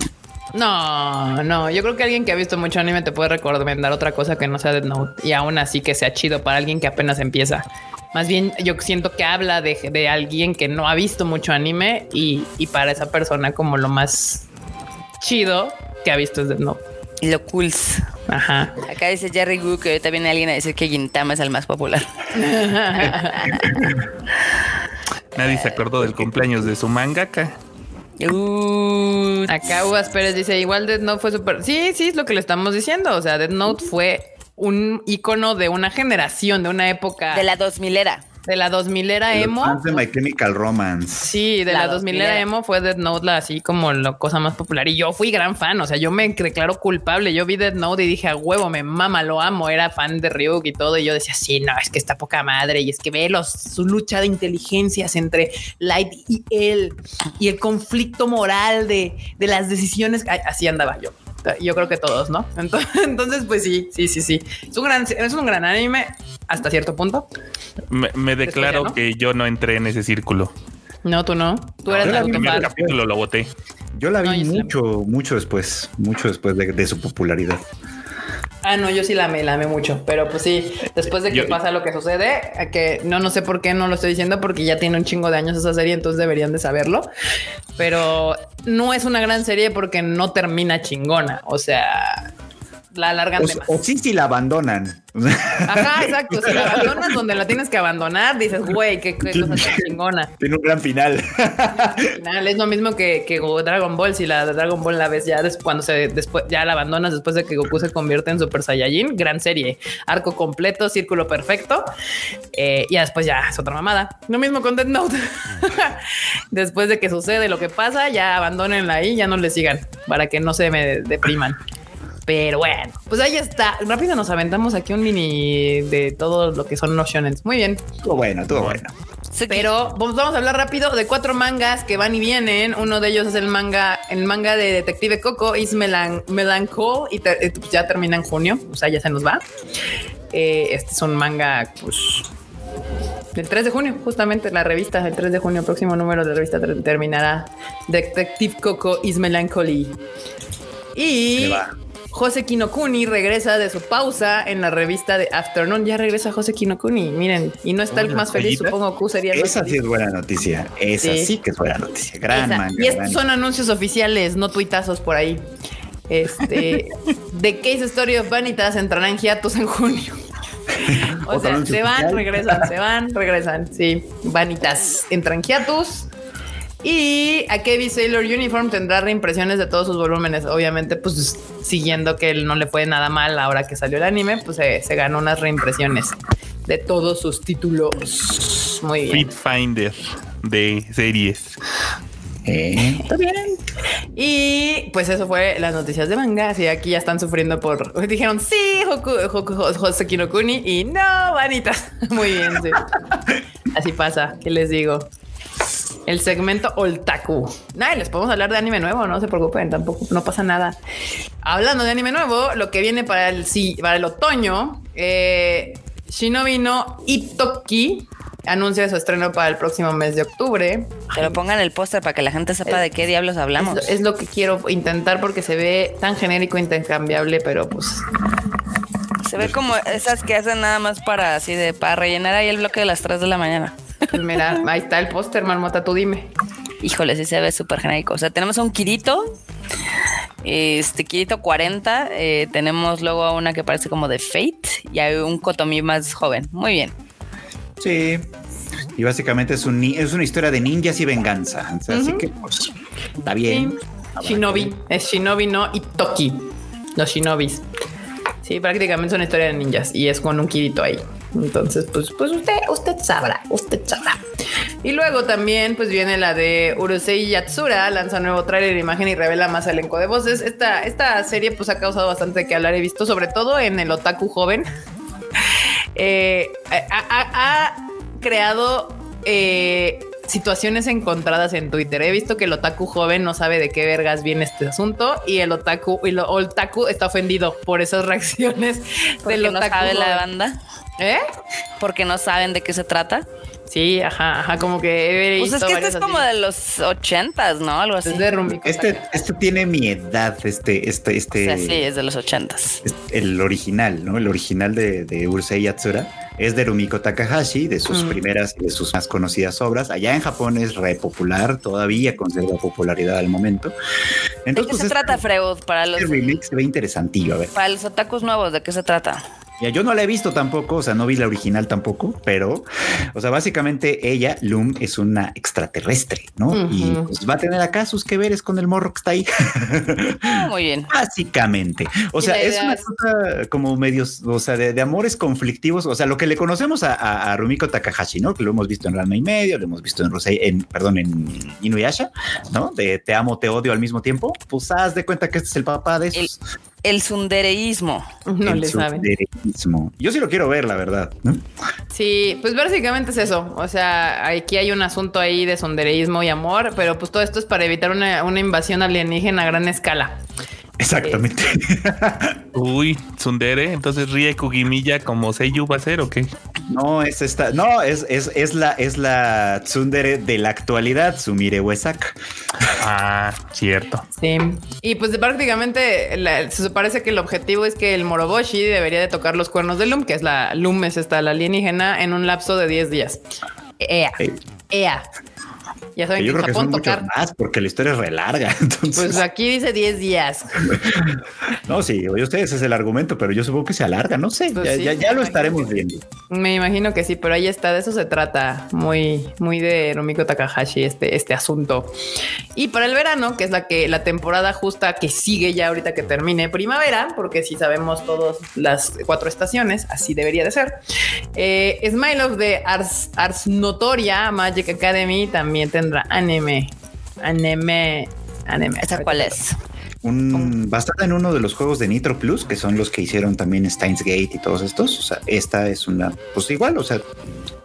No, no, yo creo que alguien que ha visto mucho anime te puede recomendar otra cosa que no sea Dead Note y aún así que sea chido para alguien que apenas empieza. Más bien, yo siento que habla de, alguien que no ha visto mucho anime y, para esa persona como lo más chido que ha visto es Dead Note. Y lo cool. Ajá. Acá dice Jerry Gu que ahorita viene alguien a decir que Gintama es el más popular. Nadie se acordó del cumpleaños de su mangaka. Uh, acá Uvas Pérez dice, igual Dead Note fue súper... Sí, sí, es lo que le estamos diciendo. O sea, Dead Note fue un icono de una generación, de una época... De la 2000 era de la 2000 era emo. de My Chemical Romance. Sí, de la, 2000 era emo fue Dead Note la así como la cosa más popular. Y yo fui gran fan, o sea, yo me declaro culpable. Yo vi Dead Note y dije, a huevo, me mama, lo amo. Era fan de Ryuk y todo. Y yo decía, sí, no, es que está poca madre. Y es que ve los, su lucha de inteligencias entre Light y él y el conflicto moral de, de las decisiones. Así andaba yo yo creo que todos, ¿no? Entonces, pues sí, sí, sí, sí. Es un gran, es un gran anime hasta cierto punto. Me, declaro que no. yo no entré en ese círculo. No, tú no. Tú eres el primer capítulo lo boté. Yo la vi mucho, mucho después, mucho después de su popularidad. Ah, no, yo sí la amé, la amé mucho, pero pues sí, después de que pasa lo que sucede, que no, no sé por qué no lo estoy diciendo porque ya tiene un chingo de años esa serie, entonces deberían de saberlo, pero no es una gran serie porque no termina chingona, o sea, la alargan o, O sí, si la abandonan. Ajá, exacto. Si la abandonas donde la tienes que abandonar, dices, güey, qué, cosa tan chingona. Tiene un gran final. Es lo mismo que, que, Dragon Ball. Si la Dragon Ball la ves ya cuando se después ya la abandonas después de que Goku se convierte en Super Saiyajin, gran serie. Arco completo, círculo perfecto. Eh, y después ya es otra mamada. Lo mismo con Death Note. después de que sucede lo que pasa, ya abandonenla ahí, ya no le sigan para que no se me depriman. Pero bueno, pues ahí está. Rápido nos aventamos aquí un mini de todo lo que son los shonen. Muy bien. Todo bueno, todo bueno. Pero vamos a hablar rápido de cuatro mangas que van y vienen. Uno de ellos es el manga, el manga de Detective Coco, is Melan Melanchol, y eh, pues ya termina en junio, o sea, ya se nos va. Eh, este es un manga, pues, el 3 de junio, justamente la revista, el 3 de junio, próximo número de la revista terminará Detective Coco is Melancholy. Y José Kinokuni regresa de su pausa en la revista de Afternoon. Ya regresa José Kinokuni. Miren, y no está el más feliz, supongo que sería. Esa sí es buena noticia. Esa sí, que es buena noticia. Gran manga, Y estos son anuncios oficiales, no tuitazos por ahí. Este, The Case Story of Vanitas entrará en hiatus en junio. o sea, se van, regresan, se van, regresan. Sí, Vanitas entran hiatus y Akebi Sailor Uniform tendrá reimpresiones de todos sus volúmenes. Obviamente, pues siguiendo que él no le fue nada mal ahora que salió el anime, pues se, ganó unas reimpresiones de todos sus títulos. Muy bien. Fit Finder de series. Eh, está bien. Y pues eso fue las noticias de manga. Así aquí ya están sufriendo por. Dijeron sí, Hoku, no Kuni y no, vanitas. Muy bien. Sí. Así pasa. ¿Qué les digo? El segmento Oltaku. Nada, les podemos hablar de anime nuevo, no se preocupen, tampoco no pasa nada. Hablando de anime nuevo, lo que viene para el sí, para el otoño, eh, Shinobi no Itoki anuncia su estreno para el próximo mes de octubre. Que lo pongan el póster para que la gente sepa de qué diablos hablamos. Es, es, lo que quiero intentar porque se ve tan genérico, intercambiable, pero pues. Se ve como esas que hacen nada más para así de para rellenar ahí el bloque de las 3 de la mañana. Pues mira, ahí está el póster, Marmota, tú dime. Híjole, sí se ve súper genérico. O sea, tenemos un Kirito, este Kirito 40, eh, tenemos luego a una que parece como de Fate y hay un Kotomi más joven. Muy bien. Sí. Y básicamente es, un, es una historia de ninjas y venganza. O sea, uh -huh. Así que pues, está bien. Sí. Shinobi, es Shinobi no Itoki. Los Shinobis. Sí, prácticamente es una historia de ninjas y es con un Kirito ahí. Entonces, pues, pues usted, usted sabrá, usted sabrá. Y luego también, pues viene la de Urusei Yatsura, lanza nuevo tráiler imagen y revela más elenco de voces. Esta, esta serie, pues, ha causado bastante que hablar. He visto, sobre todo en el otaku joven. eh, ha, creado eh, situaciones encontradas en Twitter. He visto que el otaku joven no sabe de qué vergas viene este asunto y el otaku y lo otaku está ofendido por esas reacciones del otaku. No sabe la banda. ¿Eh? Porque no saben de qué se trata. Sí, ajá, ajá, como que Pues es que este es como así. de los ochentas, ¿no? Algo así. Es de Rumiko este, este tiene mi edad, este, este, este. O sea, sí, es de los ochentas. El original, ¿no? El original de, de Urusei Yatsura es de Rumiko Takahashi, de sus mm. primeras y de sus más conocidas obras. Allá en Japón es re popular, todavía conserva popularidad al momento. Entonces, ¿De qué pues, se este, trata, Freud? Para los este remix se ve interesantillo, a ver. Para los otakus nuevos, ¿de qué se trata? Ya, yo no la he visto tampoco, o sea, no vi la original tampoco, pero, o sea, básicamente ella, Loom, es una extraterrestre, ¿no? Uh -huh. Y pues va a tener acá sus que veres con el morro que está ahí. Ah, muy bien. Básicamente. O sea, es una cosa como medios, o sea, de, de, amores conflictivos, o sea, lo que le conocemos a, a, a, Rumiko Takahashi, ¿no? Que lo hemos visto en Ranma y medio, lo hemos visto en Rosei, en, perdón, en Inuyasha, ¿no? De te amo, te odio al mismo tiempo. Pues haz de cuenta que este es el papá de esos. El el sundereísmo. No el le saben. Yo sí lo quiero ver, la verdad. ¿no? Sí, pues básicamente es eso. O sea, aquí hay un asunto ahí de sondereísmo y amor, pero pues todo esto es para evitar una, una invasión alienígena a gran escala. Exactamente. Uy, Tsundere, entonces Rie Kugimilla como Seiyu va a ser o qué? No, es esta, no, es, es, es la, es la Tsundere de la actualidad, Sumire Uesaka. Ah, cierto. Sí. Y pues prácticamente la, se parece que el objetivo es que el Moroboshi debería de tocar los cuernos de Lum, que es la Lum, es esta, la alienígena, en un lapso de 10 días. Ea. Ea. Ya saben yo que creo que son tocar. más porque la historia es re larga. Entonces... Pues aquí dice 10 días. no, sí, oye, ustedes es el argumento, pero yo supongo que se alarga. No sé, pues ya, sí, ya, ya lo estaremos viendo. Me imagino que sí, pero ahí está. De eso se trata. Muy, muy de Rumiko Takahashi este, este asunto. Y para el verano, que es la que la temporada justa que sigue ya ahorita que termine primavera, porque si sabemos todas las cuatro estaciones, así debería de ser. Eh, Smile of the Ars, Ars Notoria Magic Academy también tendrá anime. Anime. Anime. ¿Esa cuál es? Un, basada en uno de los juegos de Nitro Plus, que son los que hicieron también Steins Gate y todos estos. O sea, esta es una, pues igual, o sea,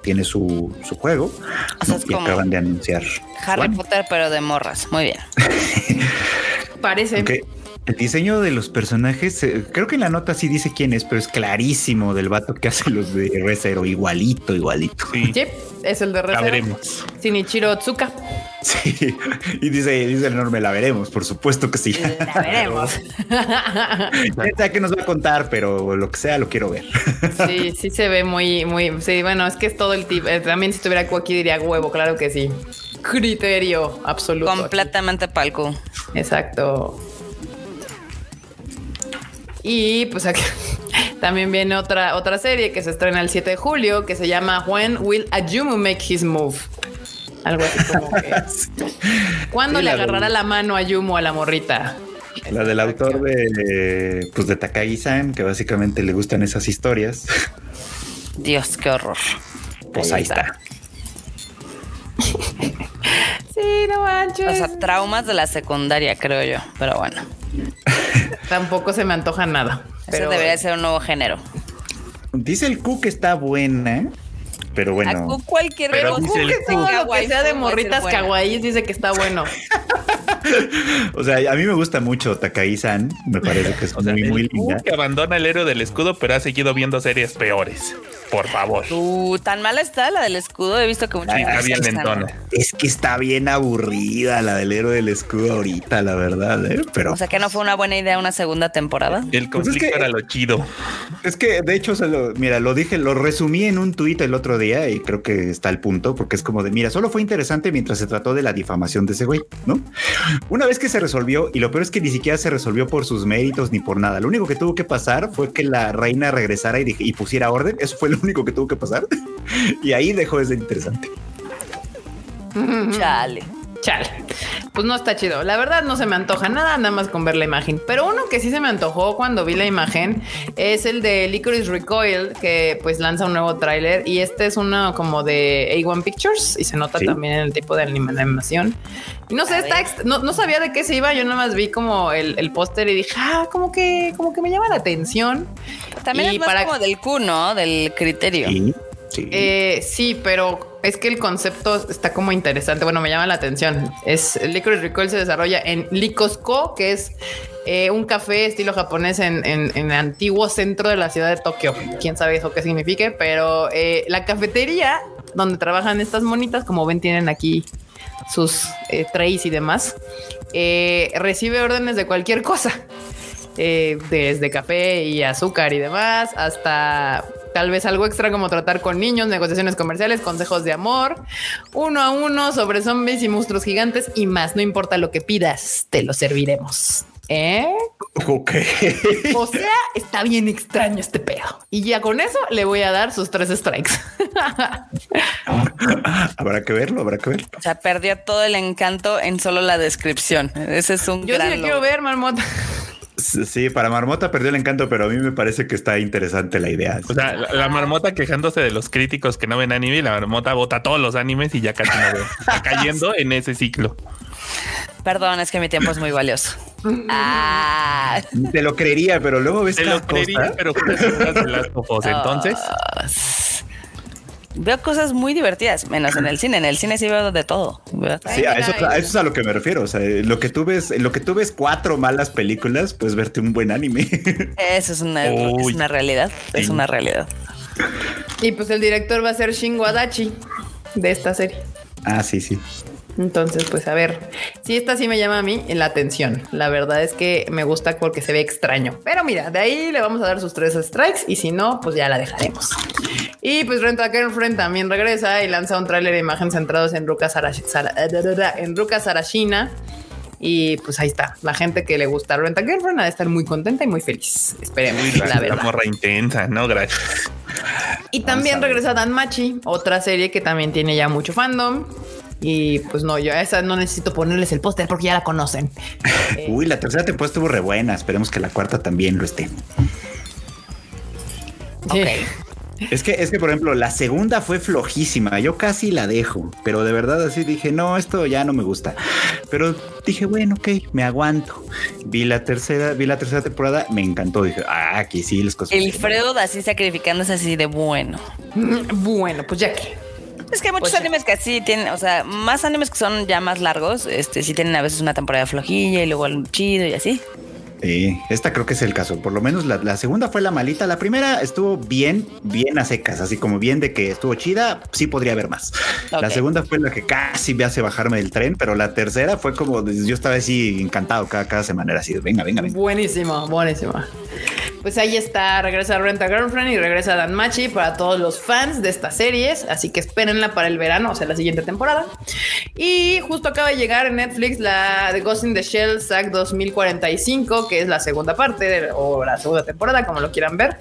tiene su, su juego o sea, ¿no? y acaban de anunciar. Harry bueno. Potter, pero de morras. Muy bien. Parece. Okay. El diseño de los personajes, eh, creo que en la nota sí dice quién es, pero es clarísimo del vato que hace los de Rezero, igualito, igualito. Sí, sí es el de Rezero. La veremos. Shinichiro Otsuka. Sí, y dice, dice el enorme, la veremos, por supuesto que sí. La veremos. sea que nos va a contar, pero lo que sea lo quiero ver. Sí, sí se ve muy, muy, sí, bueno, es que es todo el tipo. Eh, también si estuviera aquí diría huevo, claro que sí. Criterio absoluto. Completamente aquí. palco. Exacto. Y pues aquí también viene otra, otra serie que se estrena el 7 de julio que se llama When Will Ayumu Make His Move? Algo así como que. ¿Cuándo sí, le agarrará la mano a Ayumu a la morrita? La del autor de, pues de Takagi-san, que básicamente le gustan esas historias. Dios, qué horror. Pues ahí, ahí está. Sí, no manches. O sea, traumas de la secundaria, creo yo. Pero bueno. Tampoco se me antoja nada. Pero debería ser un nuevo género. Dice el Q que está buena, ¿eh? Pero bueno. cualquier pero cosa que, que sea de morritas kawaii dice que está bueno. o sea, a mí me gusta mucho Takai-san. Me parece que es muy, muy linda. Que abandona el héroe del escudo, pero ha seguido viendo series peores por favor. Uh, tan mala está la del escudo. He visto que mucha Es que está bien aburrida la del héroe del escudo ahorita, la verdad. ¿eh? Pero o sea que no fue una buena idea una segunda temporada. El pues conflicto era lo chido. Es que de hecho, se lo, mira, lo dije, lo resumí en un tuit el otro día y creo que está el punto porque es como de mira, solo fue interesante mientras se trató de la difamación de ese güey, ¿no? Una vez que se resolvió y lo peor es que ni siquiera se resolvió por sus méritos ni por nada. Lo único que tuvo que pasar fue que la reina regresara y, y pusiera orden. Eso fue lo único que tuvo que pasar. y ahí dejó de ser interesante. Chale. Chale. Pues no está chido. La verdad no se me antoja nada, nada más con ver la imagen. Pero uno que sí se me antojó cuando vi la imagen es el de Licorice Recoil, que pues lanza un nuevo tráiler. Y este es uno como de A1 Pictures y se nota también en el tipo de animación. Y no sé, está no, sabía de qué se iba. Yo nada más vi como el, el póster y dije, ah, como que, como que me llama la atención. También es más como del Q, ¿no? Del criterio. Sí. Eh, sí, pero es que el concepto está como interesante. Bueno, me llama la atención. Es Licorice Recoil se desarrolla en Likosco, que es eh, un café estilo japonés en, el antiguo centro de la ciudad de Tokio. Quién sabe eso qué signifique, pero eh, la cafetería donde trabajan estas monitas, como ven, tienen aquí sus trays y demás. recibe órdenes de cualquier cosa. desde café y azúcar y demás hasta Tal vez algo extra como tratar con niños, negociaciones comerciales, consejos de amor, uno a uno sobre zombies y monstruos gigantes y más. No importa lo que pidas, te lo serviremos. ¿Eh? Ok. O sea, está bien extraño este pedo. Y ya con eso le voy a dar sus tres strikes. habrá que verlo, habrá que verlo. O sea, perdió todo el encanto en solo la descripción. Ese es un Yo sí quiero ver, marmota. Sí, para Marmota perdió el encanto, pero a mí me parece que está interesante la idea. O sea, la, Marmota quejándose de los críticos que no ven anime y la Marmota vota todos los animes y ya casi no ve. Está cayendo en ese ciclo. Perdón, es que mi tiempo es muy valioso. Ah. Te lo creería, pero luego ves Te lo creería, pero las entonces. Ah, veo cosas muy divertidas, menos en el cine. En el cine sí veo de todo. Sí, a eso, es a lo que me refiero. O sea, lo que tú ves, lo que tú ves cuatro malas películas, pues verte un buen anime. Eso es una, es una realidad. Es una realidad. Y pues el director va a ser Shingo Adachi de esta serie. Ah, sí, sí. Entonces, pues a ver, si esta sí me llama a mí la atención. La verdad es que me gusta porque se ve extraño. Pero mira, de ahí le vamos a dar sus tres strikes y si no, pues ya la dejaremos. Y pues Renta Girlfriend también regresa y lanza un tráiler de imágenes centrados en Ruka, en Ruka Sarashina. Y pues ahí está. La gente que le gusta Renta Girlfriend ha de estar muy contenta y muy feliz. Esperemos. la, la morra intensa, ¿no? Gracias. Y también regresa Dan Machi, otra serie que también tiene ya mucho fandom. Y pues no, yo a esa no necesito ponerles el póster porque ya la conocen. Uy, la tercera temporada estuvo re buena. Esperemos que la cuarta también lo esté. Ok. Es que, es que, por ejemplo, la segunda fue flojísima. Yo casi la dejo, pero de verdad así dije, no, esto ya no me gusta. Pero dije, bueno, ok, me aguanto. Vi la tercera, vi la tercera temporada, me encantó. Dije, ah, aquí sí, las cosas. El Freud así sacrificándose así de bueno. Bueno, pues ya que es que hay muchos animes que sí tienen, o sea, más animes que son ya más largos, este sí tienen a veces una temporada flojilla y luego algo chido y así. Sí, esta creo que es el caso. Por lo menos la, segunda fue la malita. La primera estuvo bien, bien a secas, así como bien de que estuvo chida. Sí podría haber más. La segunda fue la que casi me hace bajarme del tren, pero la tercera fue como yo estaba así encantado cada, cada semana. Era así, venga, venga, venga. Buenísimo, buenísimo. Pues ahí está, regresa Renta Girlfriend y regresa Dan Machi para todos los fans de estas series. Así que espérenla para el verano, o sea, la siguiente temporada. Y justo acaba de llegar en Netflix la de Ghost in the Shell SAC 2045 es la segunda parte o la segunda temporada, como lo quieran ver.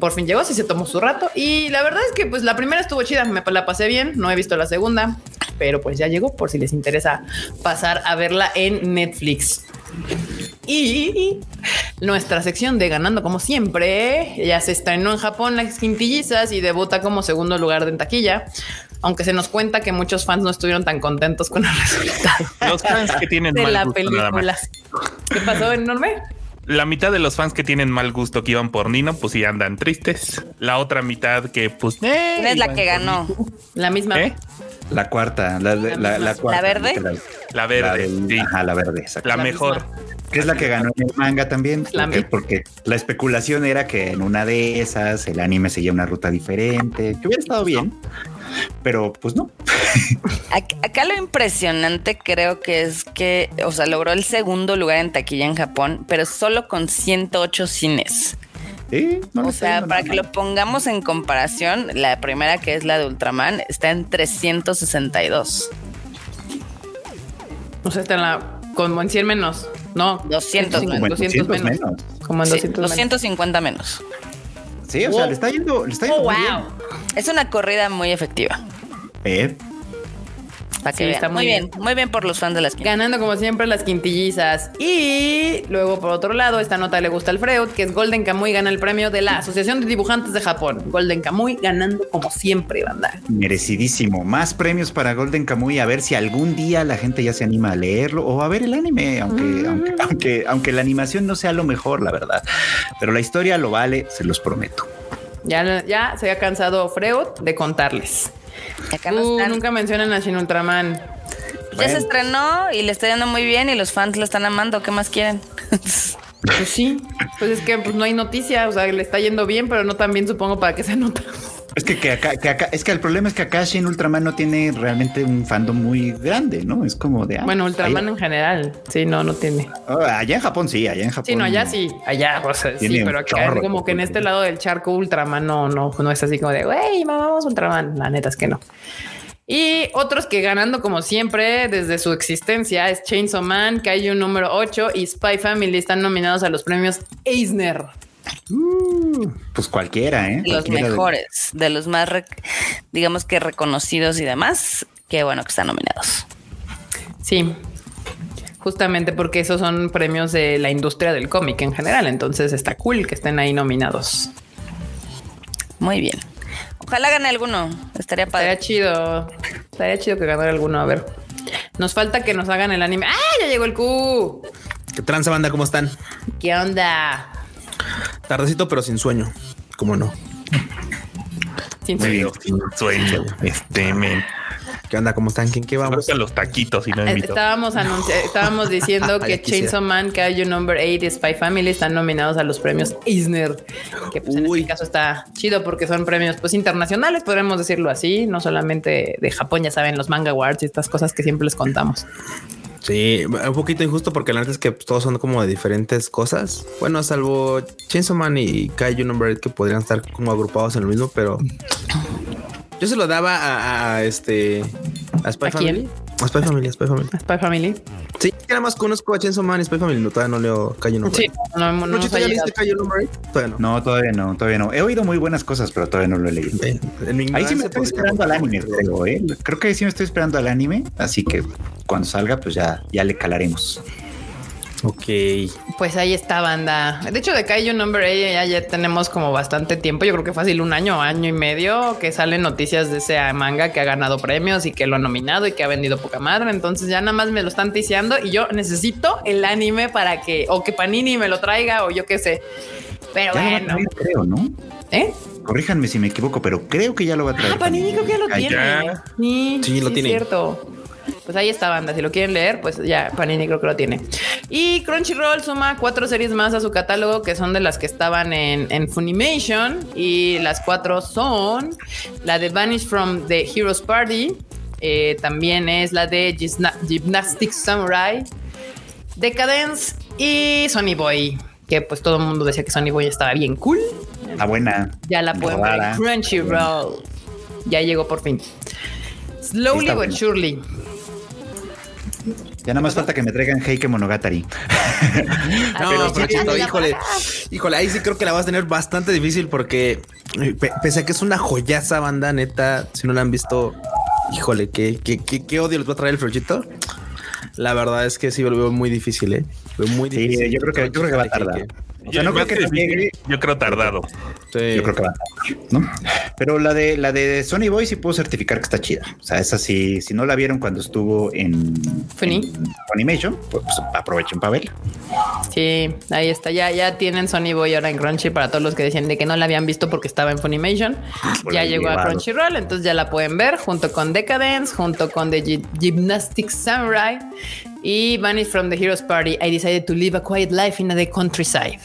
Por fin llegó, sí se tomó su rato. Y la verdad es que pues la primera estuvo chida, me la pasé bien, no he visto la segunda, pero pues ya llegó por si les interesa pasar a verla en Netflix. Y nuestra sección de ganando como siempre ya se estrenó en Japón las quintillizas y debuta como segundo lugar de en taquilla aunque se nos cuenta que muchos fans no estuvieron tan contentos con el resultado. Los fans que tienen de mal la gusto, película. ¿Qué pasó, enorme? La mitad de los fans que tienen mal gusto que iban por Nino, pues sí andan tristes. La otra mitad que, pues, eh, ¿Quién es la que ganó? La misma. ¿Eh? La cuarta, la, la, la, la cuarta. verde? La verde, La del- sí. Ajá, la verde, exacto. La La mejor. misma. Que es la que ganó en el manga también. Porque, la especulación era que en una de esas el anime seguía una ruta diferente, que hubiera estado bien, pero pues no. Ac- Acá lo impresionante creo que es que, o sea, logró el segundo lugar en taquilla en Japón, pero solo con 108 cines. Sí, no O sea, para nada que lo pongamos en comparación, la primera que es la de Ultraman está en 362. O sea, está en la. Como en 100 menos. No. 200 150, Como en 200 200 menos. menos. Como en Sí, 200 menos. 250 menos. Sí, o sea, le está yendo, le está yendo Oh, muy wow. Es una corrida muy efectiva. Eh, Para que Sí, vean. está muy muy bien. bien. muy bien por los fans de las quintas. Ganando como siempre las quintillizas. Y luego por otro lado, esta nota le gusta al Freud, que es Golden Kamuy gana el premio de la Asociación de Dibujantes de Japón. Golden Kamuy ganando como siempre, banda. merecidísimo. Más premios para Golden Kamuy. A ver si algún día la gente ya se anima a leerlo o a ver el anime, aunque, Mm. aunque, aunque, aunque la animación no sea lo mejor, la verdad. Pero la historia lo vale, se los prometo. Ya, ya se ha cansado Freud de contarles. Acá no Uh, están. nunca mencionan a Shin Ultraman. Ya se estrenó y le está yendo muy bien y los fans lo están amando. ¿Qué más quieren? Pues sí, pues es que pues, no hay noticia, o sea, le está yendo bien, pero no tan bien supongo para que se nota. Es que, que acá, que acá, es que el problema es que acá Shin Ultraman no tiene realmente un fandom muy grande, ¿no? Es como de. ah, Bueno, pues, Ultraman allá- en general, sí, no, no tiene. Oh, allá en Japón sí, allá en Japón. Sí, no, allá sí, allá, o sea, sí, pero acá chorro, como que en este lado del charco Ultraman no, no, no es así como de, güey, mamamos Ultraman. La neta es que no. Y otros que ganando como siempre desde su existencia es Chainsaw Man, Kaiju número 8 y Spy Family están nominados a los premios Eisner. Pues cualquiera, ¿eh? Los Cualquiera mejores, de los más, digamos que reconocidos y demás. Qué bueno que están nominados. Sí, justamente porque esos son premios de la industria del cómic en general, entonces está cool que estén ahí nominados. Muy bien. Ojalá gane alguno. Estaría Estaría padre. chido, estaría chido que ganara alguno, a ver. Nos falta que nos hagan el anime. ¡Ah, ya llegó el Q! ¿Qué tranza banda? ¿Cómo están? ¿Qué onda? Tardecito, pero sin sueño. ¿Cómo no? Sin sueño. Este, men. ¿Qué onda? ¿Cómo están? ¿Quién qué vamos? los taquitos y no Eh, invito. Estábamos, estábamos diciendo que. Chainsaw Man, Kaiju Number 8 y Spy Family están nominados a los premios Eisner, que pues en este caso está chido porque son premios pues internacionales, podríamos decirlo así, no solamente de Japón, ya saben, los manga awards y estas cosas que siempre les contamos. Sí, un poquito injusto porque la neta es que todos son como de diferentes cosas. Bueno, salvo Chainsaw Man y Kaiju Number 8 que podrían estar como agrupados en lo mismo, pero yo se lo daba a, a, este a Spy ¿A Family. A Spy Family, a Spy Family. Spy Family. Sí, nada más conozco a Chainsaw Man y Spy Family, no, todavía no leo Kaiju Number Sí, 8. no, no, ¿No, nos ha ¿ya llegado. leíste 8? Todavía no. No, todavía no, todavía no. He oído muy buenas cosas, pero todavía no lo he leído. Eh, Ahí sí me estoy esperando al anime, creo, ¿eh? Creo que sí me estoy esperando al anime, así que cuando salga, pues ya, ya le calaremos. Ok. Pues ahí está, banda. De hecho, de Kaiju Number 8 ya, ya tenemos como bastante tiempo. Yo creo que fácil un año, año y medio que salen noticias de ese manga que ha ganado premios y que lo ha nominado y que ha vendido poca madre. Entonces ya nada más me lo están ticiando y yo necesito el anime para que o que Panini me lo traiga o yo qué sé. Pero Ya lo va a bueno, traer, creo, ¿no? ¿eh? Corríjanme si me equivoco, pero creo que ya lo va a traer. Ah, Panini creo que ya lo Ay, tiene. Sí, Sí, lo tiene. Es cierto. Pues ahí está, banda. Si lo quieren leer, pues ya Panini creo que lo tiene. Y Crunchyroll suma cuatro series más a su catálogo que son de las que estaban en, en Funimation. Y las cuatro son la de Vanish from the Heroes Party. eh, también es la de Gymna- Gymnastics Samurai, Decadence y Sonny Boy. Que pues todo el mundo decía que Sonny Boy estaba bien cool. Está buena. Ya la pueden ver Crunchyroll. Ya llegó por fin. Slowly but surely. Ya nada más falta que me traigan Heike Monogatari. No, Pero sí, híjole, híjole, ahí sí creo que la vas a tener bastante difícil porque eh, pe- pese a que es una joyaza banda, neta, si no la han visto, híjole, qué, qué, qué, qué odio les va a traer el florchito. La verdad es que sí lo veo muy difícil, eh. Lo veo muy Sí, difícil. yo creo que- yo creo que va a tardar. O sea, no Yo- creo que difícil, llegue. Yo creo tardado. Sí. Yo creo que va a tardar, ¿no? Pero la de la de Sony Boy sí puedo certificar que está chida. O sea, esa sí, si no la vieron cuando estuvo en, Funny. en Funimation, pues, pues, aprovechen para verla. Sí, ahí está. Ya, ya tienen Sony Boy ahora en Crunchy para todos los que decían de que no la habían visto porque estaba en Funimation. Pues ya llegó a. Crunchyroll, entonces ya la pueden ver junto con Decadence, junto con The Gy- Gymnastic Samurai y Vanished from the Heroes Party. I decided to live a quiet life in the countryside.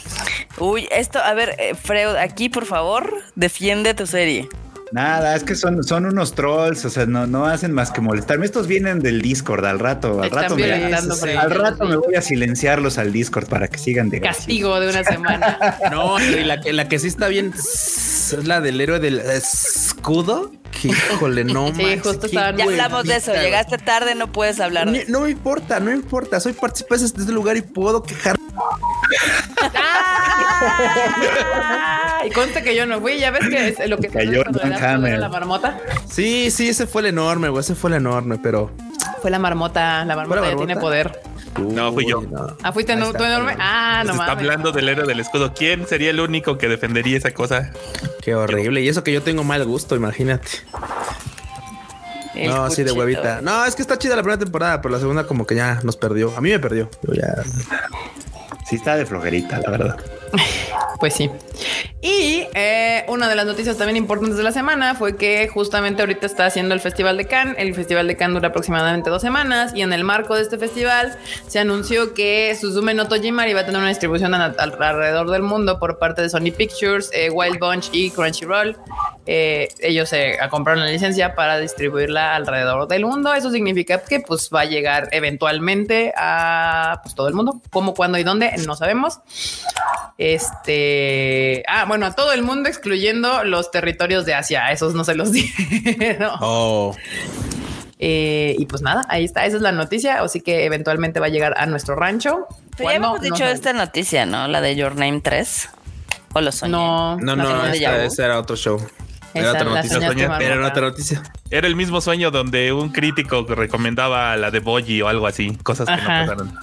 Uy, esto, a ver, eh, Freud, aquí por favor, defiende tu serie. Nada, es que son, son unos trolls, o sea, no, no hacen más que molestarme. Estos vienen del Discord al rato, al rato, me, al rato me voy a silenciarlos al Discord para que sigan de Castigo de una semana. No, y la que, la que sí está bien es la del héroe del escudo. Que híjole, no Sí, manches, justo estaban- Ya hablamos de eso, llegaste tarde, no puedes hablar de Ni- eso. No me importa, no me importa. Soy participante de este lugar y puedo quejar. ¡Ah! Y conste que yo no fui. Ya ves que es lo que se Cayó cuando le das Van poder a Hammer. la marmota. Sí, sí, ese fue el enorme, güey. Ese fue el enorme, pero. Fue la marmota. La marmota, ya marmota? tiene poder. No, fui yo. No. Ah, fuiste no, tú enorme. Ah, no Se está hablando del héroe del escudo. ¿Quién sería el único que defendería esa cosa? Qué horrible. Y eso que yo tengo mal gusto, imagínate. El no, así de huevita. No, es que está chida la primera temporada, pero la segunda como que ya nos perdió. A mí me perdió. Yo ya. Sí está de flojerita, la verdad. Pues sí. Y eh, una de las noticias también importantes de la semana fue que justamente ahorita está haciendo el Festival de Cannes. El Festival de Cannes dura aproximadamente dos semanas y en el marco de este festival se anunció que Suzume no Tojimari va a tener una distribución alrededor del mundo por parte de Sony Pictures, eh, Wild Bunch y Crunchyroll. Eh, ellos se compraron la licencia para distribuirla alrededor del mundo. Eso significa que pues va a llegar eventualmente a pues, todo el mundo. ¿Cómo, cuándo y dónde? No sabemos. Este, ah, bueno, a todo el mundo, excluyendo los territorios de Asia. Esos no se los dieron. Oh, Eh, y pues nada, ahí está. Esa es la noticia. Así que eventualmente va a llegar a nuestro rancho. Pero hemos No dicho esta noticia, ¿no? La de Your Name 3. ¿O lo soñé? No, no, no, de esta- ese era otro show. Era otra noticia. Soñé-. Era otra noticia. Era el mismo sueño donde un crítico recomendaba la de Boji o algo así, cosas que Ajá. no pasaron.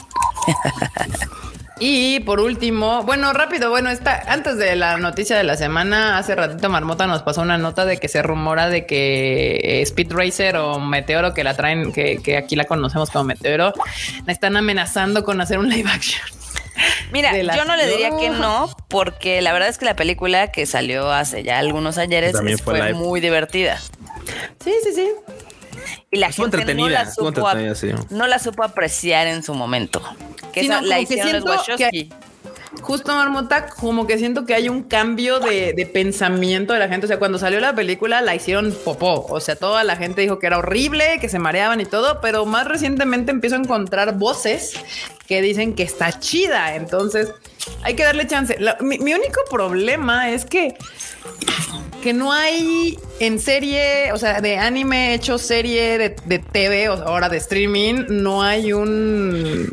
Y por último, bueno, rápido, bueno, está antes de la noticia de la semana, hace ratito Marmota nos pasó una nota de que se rumora de que eh, Speed Racer o Meteoro, que la traen, que, que aquí la conocemos como Meteoro, la están amenazando con hacer un live action. Mira, yo no le diría que no, porque la verdad es que la película que salió hace ya algunos ayeres fue muy divertida. Sí, sí, sí. Y la Estuvo gente no entretenida, la, estuvo supo, entretenida, sí. no la supo apreciar en su momento. Que Sí, esa no, la hicieron los que-. Justo Marmota, como que siento que hay un cambio de, de pensamiento de la gente. O sea, cuando salió la película la hicieron popó. O sea, toda la gente dijo que era horrible, que se mareaban y todo, pero más recientemente empiezo a encontrar voces que dicen que está chida. Entonces, hay que darle chance. Mi único problema es que que no hay en serie, o sea, de anime hecho serie de, de TV o ahora de streaming, no hay un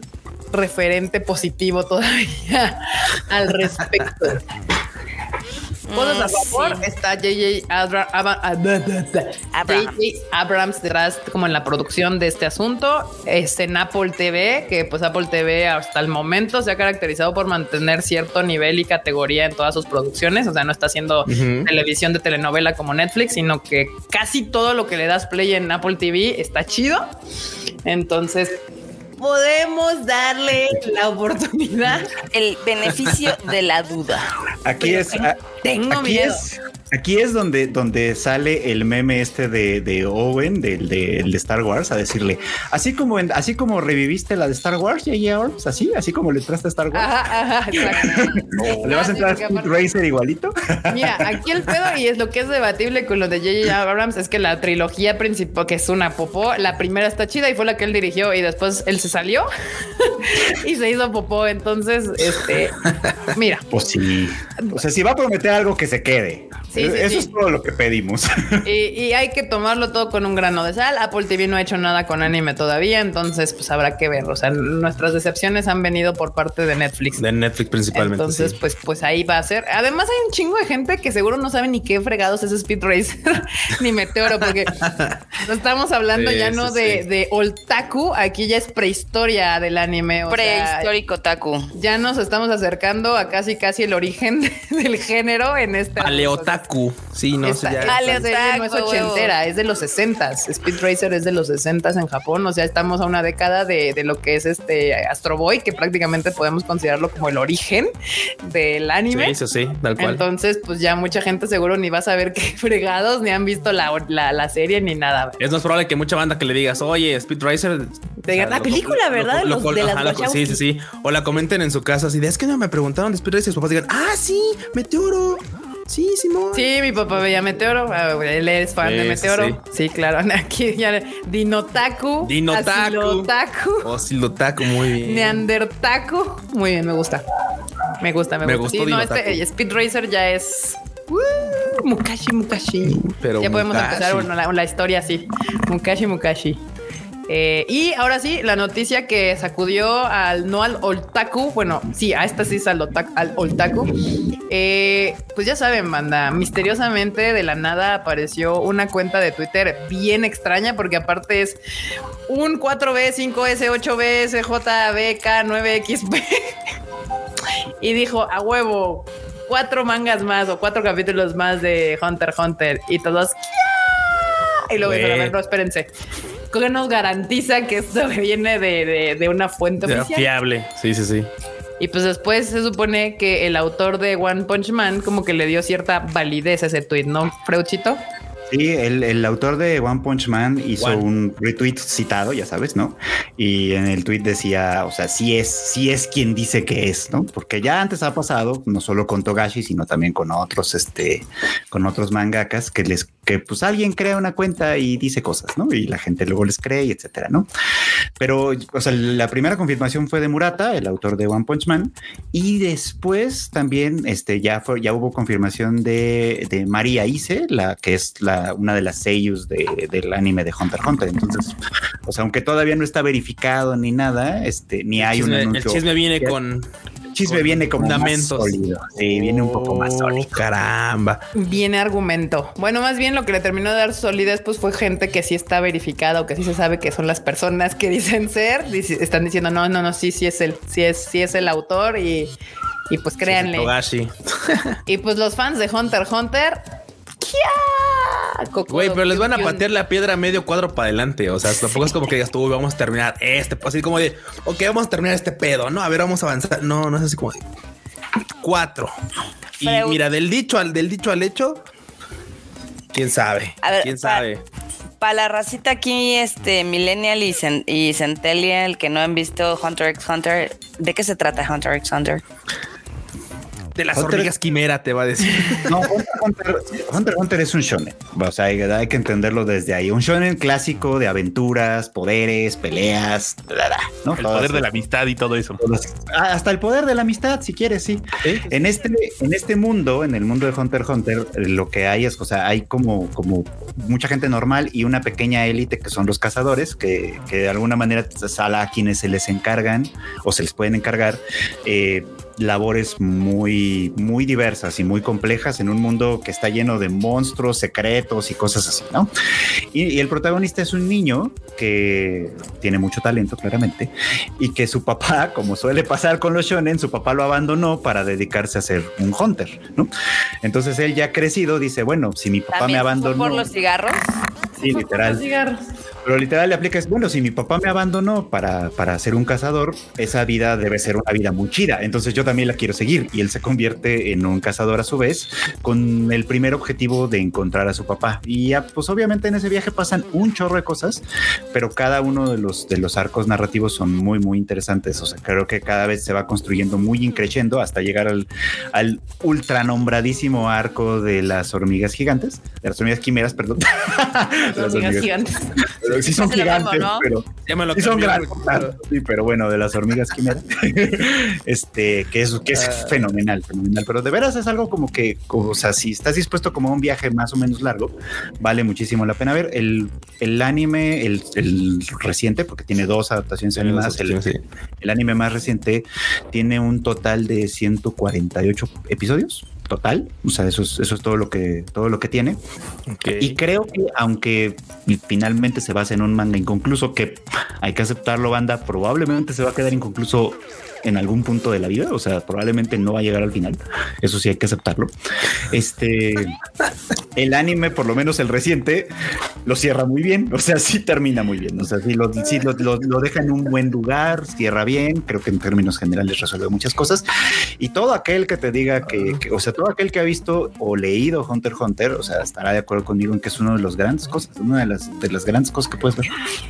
referente positivo todavía al respecto. Cosas a Mm, favor, sí. está JJ Abra- ah. Abrams. Detrás como en la producción de este asunto. Es en Apple TV, que pues Apple TV hasta el momento se ha caracterizado por mantener cierto nivel y categoría en todas sus producciones. O sea, no está haciendo televisión de telenovela como Netflix, sino que casi todo lo que le das play en Apple TV está chido. Entonces, podemos darle la oportunidad. El beneficio de la duda. Aquí es. a- Tengo aquí miedo. es. Aquí es donde, donde sale el meme este de, de Owen, del de, de Star Wars, a decirle, así como en- así como reviviste la de Star Wars, J.J. Abrams, así, así como le entraste a Star Wars. Ajá, ajá, exacto. ¿Le vas a entrar a Racer igualito? Mira, aquí el pedo y es lo que es debatible con lo de J.J. Abrams es que la trilogía principal, que es una popó, la primera está chida y fue la que él dirigió y después él se salió y se hizo popó. Entonces, este, mira, Pues sí. O sea, si va a prometer algo que se quede. Sí, sí, Eso sí. es todo lo que pedimos. y, y hay que tomarlo todo con un grano de sal. Apple TV no ha hecho nada con anime todavía, entonces pues habrá que ver. O sea, nuestras decepciones han venido por parte de Netflix. De Netflix principalmente. Entonces, sí. pues, pues ahí va a ser. Además, hay un chingo de gente que seguro no sabe ni qué fregados es Speed Racer ni Meteoro, porque estamos hablando Sí, ya no sí, de, de Oltaku, aquí ya es prehistoria del anime. o sea, Prehistórico Taku. ya nos estamos acercando a casi casi el origen del género en este Aleotaku. Sí, no sé. no es Otaku, ochentera, es de los 60 Speed Racer es de los 60 en Japón. O sea, estamos a una década de, de lo que es este Astro Boy, que prácticamente podemos considerarlo como el origen del anime. Sí, sí, sí, tal cual. Entonces, pues ya mucha gente seguro ni va a saber qué fregados, ni han visto la, la, la serie ni nada. es más probable que mucha banda que le digas, oye, Speed Racer. Te la lo- película, lo- ¿verdad? lo- de las ajá. Sí, sí, sí. O la comenten en su casa así de es que no me preguntaron de Speed Racer. Sus papás digan, ah, sí, Meteoro. Sí, Simón. Sí, mi papá veía Meteoro. ah, Él es fan Sí, de Meteoro. Sí, claro. Aquí ya Dinotaku. Dinotaku. Asilotaku. Oh, muy bien. Neandertaku. Muy bien, me gusta. Me gusta, me, Me gusta. gustó Sí, no, este Speed Racer ya es. Uh, Mukashi, Mukashi. Pero ya podemos Mukashi. empezar bueno, la, la historia así. Mukashi, Mukashi. Eh, y ahora sí, la noticia que sacudió al no al Oltaku, bueno, sí, a esta sí es al, otaku, al Oltaku. Eh, pues ya saben, banda, misteriosamente de la nada apareció una cuenta de Twitter bien extraña, porque aparte es un 4B, 5S, 8B, SJB, K9XP. y dijo a huevo, cuatro mangas más o cuatro capítulos más de Hunter Hunter. Y todos, y luego espérense. ¿Qué nos garantiza que esto viene de, de- de una fuente oficial? fiable. Sí, sí, sí. Y pues después se supone que el autor de One Punch Man como que le dio cierta validez a ese tweet, ¿no, Freuchito? Sí, el, el autor de One Punch Man hizo One. un retweet citado, ya sabes, ¿no? Y en el tweet decía, o sea, sí es, sí es quien dice que es, ¿no? Porque ya antes ha pasado, no solo con Togashi, sino también con otros, este, con otros mangakas que les, que pues alguien crea una cuenta y dice cosas, ¿no? Y la gente luego les cree y etcétera, ¿no? Pero, o sea, la primera confirmación fue de Murata, el autor de One Punch Man, y después también, este, ya fue, ya hubo confirmación de, de María Ise, la que es la, una de las seiyus de, del anime de Hunter x Hunter. Entonces, o sea, aunque todavía no está verificado ni nada, este, ni hay un Chisme- el anuncio. chisme viene con chisme con viene como fundamentos. más sólido. Sí, viene un poco más Oh, sólido. Caramba. Viene argumento. Bueno, más bien lo que le terminó de dar solidez pues fue gente que sí está verificada o que sí se sabe que son las personas que dicen ser. Dice- Están diciendo, no, no, no, sí, sí es el, sí es, sí es el autor y, y pues créanle. Togashi. Y pues los fans de Hunter x Hunter. Güey, pero les van a patear la piedra medio cuadro para adelante. O sea, tampoco es como que digas tú, vamos a terminar este. Así como de, ok, vamos a terminar este pedo, ¿no? A ver, vamos a avanzar. No, no es así como de cuatro. Y mira, del dicho al del dicho al hecho, quién sabe. A ver, quién sabe. Para la racita aquí, este Millennial y, Cen- y Centennial que no han visto Hunter x Hunter, ¿de qué se trata Hunter x Hunter? De las Hunter- hormigas quimera te va a decir. No, Hunter, Hunter, Hunter, Hunter es un shonen. O sea, hay, hay que entenderlo desde ahí. Un shonen clásico de aventuras, poderes, peleas, bla, bla, ¿no? El Todas poder de la amistad y todo eso. Ah, hasta el poder de la amistad, si quieres, sí. En este, en este mundo, en el mundo de Hunter Hunter, lo que hay es, o sea, hay como, como mucha gente normal y una pequeña élite que son los cazadores, que, que de alguna manera sala a quienes se les encargan o se les pueden encargar eh, labores muy, muy diversas y muy complejas en un mundo que está lleno de monstruos, secretos y cosas así, ¿no? Y, y el protagonista es un niño que tiene mucho talento, claramente, y que su papá, como suele pasar con los shonen, su papá lo abandonó para dedicarse a ser un hunter, ¿no? Entonces él ya crecido dice, bueno, si mi papá me ¿También fue abandonó, por los cigarros? sí, literal, Cigarros. Pero literal le aplica es, bueno, si mi papá me abandonó para, para ser un cazador, esa vida debe ser una vida muy chida. Entonces yo también la quiero seguir. Y él se convierte en un cazador a su vez, con el primer objetivo de encontrar a su papá. Y ya, pues obviamente en ese viaje pasan un chorro de cosas, pero cada uno de los, de los arcos narrativos son muy, muy interesantes. O sea, creo que cada vez se va construyendo muy increciendo hasta llegar al, al ultra nombradísimo arco de las hormigas gigantes, de las hormigas quimeras, perdón. Las Las hormigas hormigas- gigantes. pero sí son mismo, gigantes, ¿no? pero Ya me lo sí son grandes. güey. claro. Sí, pero bueno, de las hormigas quimera. este, que es, que es Ah. fenomenal, fenomenal. Pero de veras es algo como que, o sea, si estás dispuesto como a un viaje más o menos largo, vale muchísimo la pena ver. El, el anime, el, el reciente, porque tiene dos adaptaciones animadas, el, Sí. el anime más reciente tiene un total de 148 episodios. Total. O sea, eso es, eso es todo lo que, todo lo que tiene. Y creo que aunque finalmente se basa en un manga inconcluso, que hay que aceptarlo, banda, probablemente se va a quedar inconcluso en algún punto de la vida, o sea, probablemente no va a llegar al final. Eso sí hay que aceptarlo. Este, el anime, por lo menos el reciente, lo cierra muy bien, o sea, sí termina muy bien, o sea, sí lo, lo, deja en un buen lugar, cierra bien, creo que en términos generales resuelve muchas cosas. Y todo aquel que te diga que, o sea, todo aquel que ha visto o leído Hunter Hunter, o sea, estará de acuerdo conmigo en que es una de las grandes cosas, una de las, de las grandes cosas que puedes ver.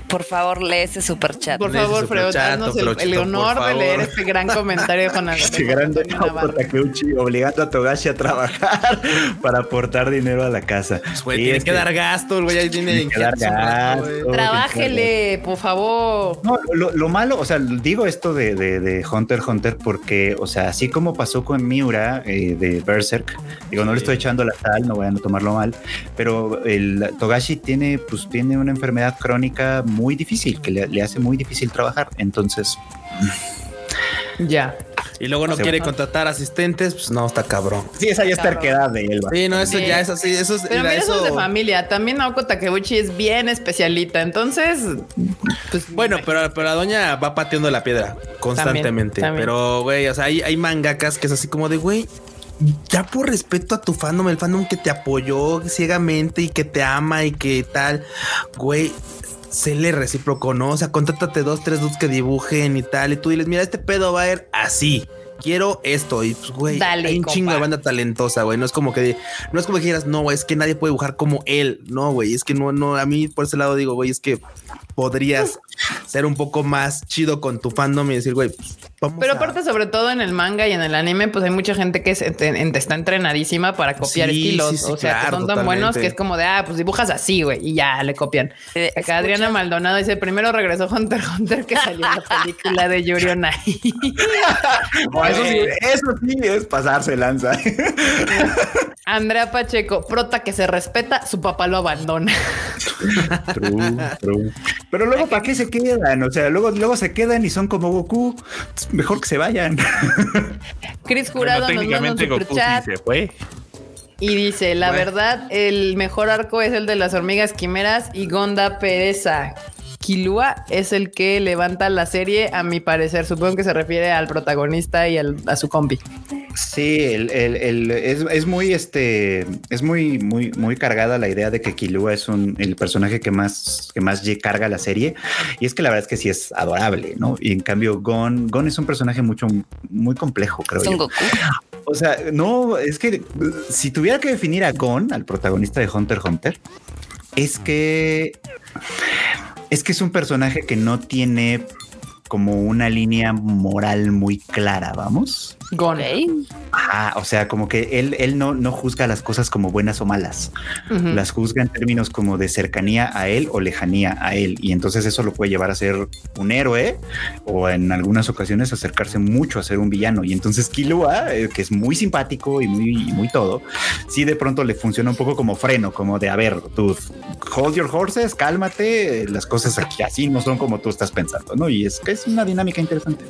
Por favor, lee ese super chat. Por favor, Freud, el, el, honor de leer este gran comentario con Este gran Takeuchi obligando a Togashi a trabajar para aportar dinero a la casa. Pues, tiene que, dar gasto, el güey ahí tiene que dar gasto. Trabájele, por favor. No, lo, malo, o sea, digo esto de, de, Hunter Hunter porque, o sea, así como pasó con Miura eh, de Berserk, digo, no le estoy echando la sal, no vayan a tomarlo mal, pero el Togashi tiene, pues, tiene una enfermedad crónica muy difícil que le, le hace muy difícil trabajar. Entonces, ya. Y luego no quiere contratar asistentes, pues no, está cabrón. Sí, esa ya es terquedad de él. Sí, no, eso ya es así. Eso es, Pero mira, eso... es de familia. También Naoko Takeuchi es bien especialita. Entonces, pues. Bueno, pero, pero la doña va pateando la piedra constantemente. Pero, güey, o sea, hay, hay mangakas que es así como de, güey, ya por respeto a tu fandom, el fandom que te apoyó ciegamente y que te ama y que tal, güey, se le recíproco, ¿no? O sea, contáctate dos, tres dudes que dibujen y tal. Y tú diles, mira, este pedo va a ir así. Quiero esto. Y pues, güey, hay un chingo de banda talentosa, güey. No es como que, no es como que dijeras, no, güey, es que nadie puede dibujar como él. No, güey, es que no, no, a mí por ese lado digo, güey, es que podrías ser un poco más chido con tu fandom y decir, güey, pues, Pero aparte, sobre todo en el manga y en el anime, pues hay mucha gente que está entrenadísima para copiar estilos. o sea, que son tan buenos que es como de, ah, pues dibujas así, güey, y ya le copian. Acá Adriana Maldonado dice, primero regresó Hunter Hunter que salió en la película de Yuri on eso, sí, eso sí es pasarse lanza. Andrea Pacheco, prota que se respeta, su papá lo abandona. True, true. Pero luego, ¿para qué se quedan? O sea, luego, luego se quedan y son como Goku. Mejor que se vayan. Chris Jurado nos manda un se fue. Y dice, la verdad, el mejor arco es el de las hormigas quimeras y Gonda Pereza. Kilua es el que levanta la serie, a mi parecer. Supongo que se refiere al protagonista y a su compi. Sí, es, muy, este, es muy, muy, muy cargada la idea de que Kilua es un, el personaje que más, que más carga la serie. Y es que la verdad es que sí es adorable, ¿no? Y en cambio, Gon, Gon es un personaje mucho, muy complejo, creo yo. O sea, no, es que si tuviera que definir a Gon, al protagonista de Hunter x Hunter, es que es que es un personaje que no tiene como una línea moral muy clara, vamos. Gone. Ah, o sea, como que él, él no, no juzga las cosas como buenas o malas. Las juzga en términos como de cercanía a él o lejanía a él. Y entonces eso lo puede llevar a ser un héroe o en algunas ocasiones acercarse mucho a ser un villano. Y entonces Kilua, eh, que es muy simpático y muy, muy todo, sí de pronto le funciona un poco como freno, como de, a ver, tú hold your horses, cálmate, las cosas aquí así no son como tú estás pensando, ¿no? Y es que es una dinámica interesante.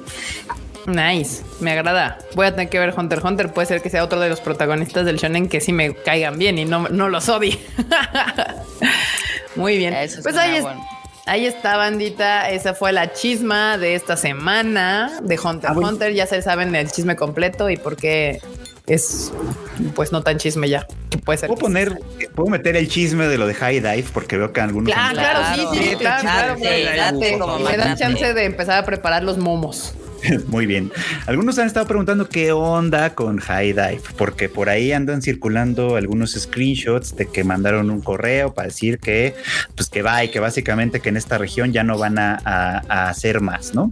Nice, me agrada. Voy a tener que ver Hunter Hunter. Puede ser que sea otro de los protagonistas del shonen que sí me caigan bien y no, no los odie. Muy bien. pues ahí, ahí está, bandita. Esa fue la chisma de esta semana de Hunter ah, Hunter. Ya se saben el chisme completo y por qué es pues no tan chisme ya. Puede ser. Puedo poner, puedo meter el chisme de lo de High Dive porque veo que algunos. Claro, claro, sí, sí, claro, me dan chance de empezar a preparar los momos. Muy bien. Algunos han estado preguntando qué onda con High Dive, porque por ahí andan circulando algunos screenshots de que mandaron un correo para decir que, pues que va y que básicamente que en esta región ya no van a, hacer más, ¿no?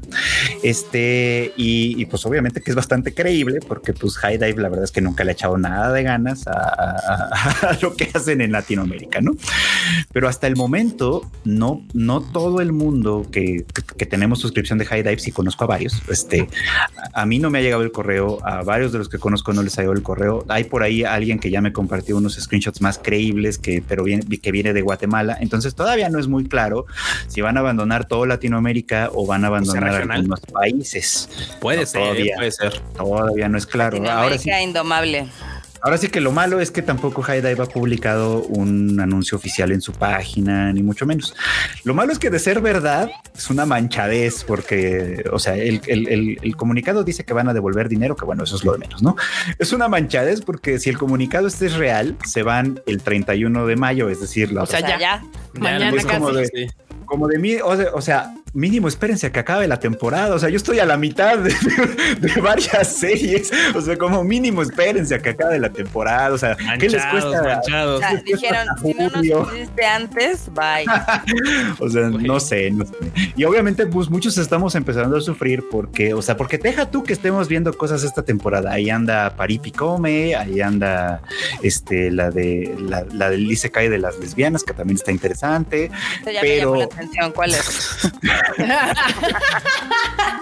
Este, y, pues obviamente que es bastante creíble, porque pues High Dive la verdad es que nunca le ha echado nada de ganas a, lo que hacen en Latinoamérica, ¿no? Pero hasta el momento, no, no todo el mundo que, que tenemos suscripción de High Dive, si conozco a varios, pues este, a mí no me ha llegado el correo, a varios de los que conozco no les ha llegado el correo. Hay por ahí alguien que ya me compartió unos screenshots más creíbles que, pero viene, que viene de Guatemala. Entonces todavía no es muy claro si van a abandonar todo Latinoamérica o van a abandonar algunos países. Puede ser, puede ser. Todavía no es claro. Ahora sí. indomable. Ahora sí que lo malo es que tampoco High Dive ha publicado un anuncio oficial en su página, ni mucho menos. Lo malo es que de ser verdad es una manchadez, porque, o sea, el, el, el, comunicado dice que van a devolver dinero, que bueno, eso es lo de menos, ¿no? Es una manchadez porque si el comunicado este es real, se van el 31 de mayo, es decir, la o sea, ya, ya. mañana casi como de mí, o, sea, mínimo espérense a que acabe la temporada. O sea, yo estoy a la mitad de, varias series. O sea, como mínimo espérense a que acabe la temporada. O sea, ¿qué les cuesta? O sea, dijeron, si no nos hiciste antes, bye. o sea, no sé, no sé. Y obviamente, pues muchos estamos empezando a sufrir porque, o sea, porque deja tú que estemos viendo cosas esta temporada. Ahí anda Paripicome, ahí anda este, la de la, la del Isekai de las lesbianas, que también está interesante. pero ¿Cuál es?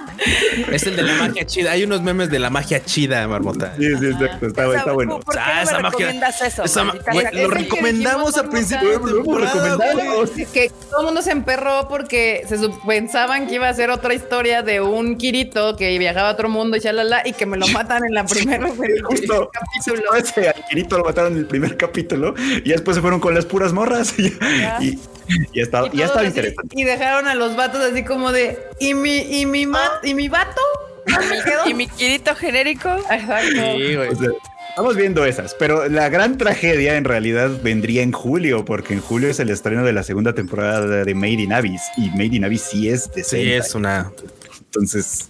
es el de la magia chida. Hay unos memes de la magia chida, Marmota. Sí, sí, exacto. Está, está bueno. ¿Por qué ah, esa recomiendas eso? lo recomendamos a principio de temporada. Es que todo el mundo se emperró porque se pensaban que iba a ser otra historia de un Kirito que viajaba a otro mundo y chalala y que me lo matan en la primera Justo, capítulo. Ese, al Kirito lo mataron en el primer capítulo y después se fueron con las puras morras y, y, y, está, y, estaba interesante. Y dejaron a los vatos así como de, ¿y mi, y mi, ¿y mi vato? ¿Y mi quirito genérico? Exacto. Sí, güey. estamos viendo esas, pero la gran tragedia en realidad vendría en julio, porque en julio es el estreno de la segunda temporada de Made in Abyss y Made in Abyss sí es de Sí, es una. Entonces,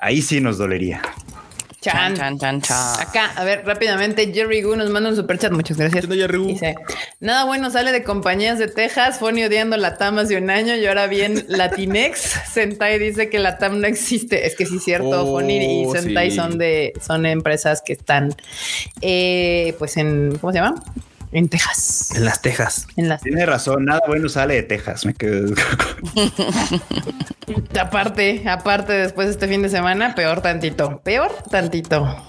ahí sí nos dolería. Chan. Chan, chan, chan, Acá, a ver, rápidamente, Jerry Gu nos manda un superchat. Muchas gracias. Dice, nada bueno sale de compañías de Texas. Fue odiando la TAM hace un año y ahora bien Latinex. Sentai dice que la TAM no existe. Es que sí es cierto. Oh, y Sentai son de, son empresas que están, eh, pues en, ¿cómo se llama? En Texas. En las Texas. En las Tiene razón, nada bueno sale de Texas. Me quedo. aparte, aparte, después de este fin de semana, peor tantito. Peor tantito.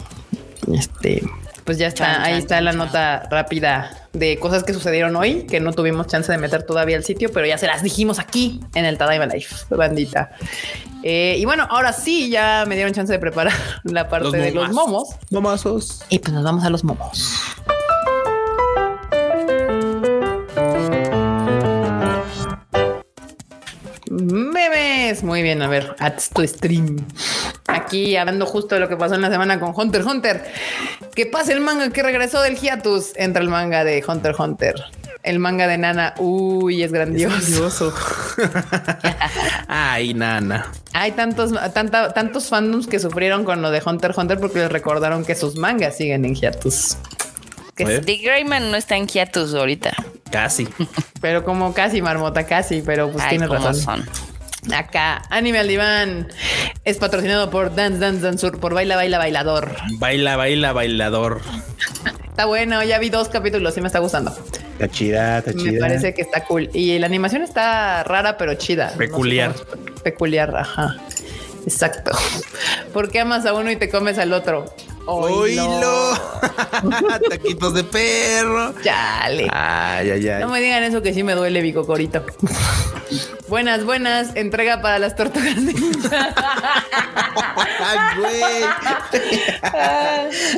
Este, pues ya está. ahí está la nota rápida de cosas que sucedieron hoy, que no tuvimos chance de meter todavía al sitio, pero ya se las dijimos aquí en el Tadaima Life, bandita. Eh, y bueno, ahora sí, ya me dieron chance de preparar la parte de los momos. Momazos. Y pues nos vamos a los momos. Memes. Muy bien, a ver, ads to stream. Aquí hablando justo de lo que pasó en la semana con Hunter Hunter. Que pasa el manga que regresó del hiatus. Entra el manga de Hunter Hunter. El manga de Nana, uy, es grandioso. Ay, Nana. Hay tantos, tanta, tantos fandoms que sufrieron con lo de Hunter Hunter porque les recordaron que sus mangas siguen en hiatus. The Greyman no está en hiatus ahorita. Casi. pero como casi, marmota, casi, pero pues tienes razón. Acá, Anime al Diván es patrocinado por Dance Dance Danceur, por Baila Baila Bailador. Baila Baila Bailador. está bueno, ya vi dos capítulos y me está gustando. Está chida, está chida. Me parece que está cool. Y la animación está rara, pero chida. Peculiar. peculiar, ajá. Exacto. ¿Por qué amas a uno y te comes al otro? Oílo. Taquitos de perro. Chale. Ay, ay, ay. No me digan eso que sí me duele, bicocorito. buenas, buenas. Entrega para las tortugas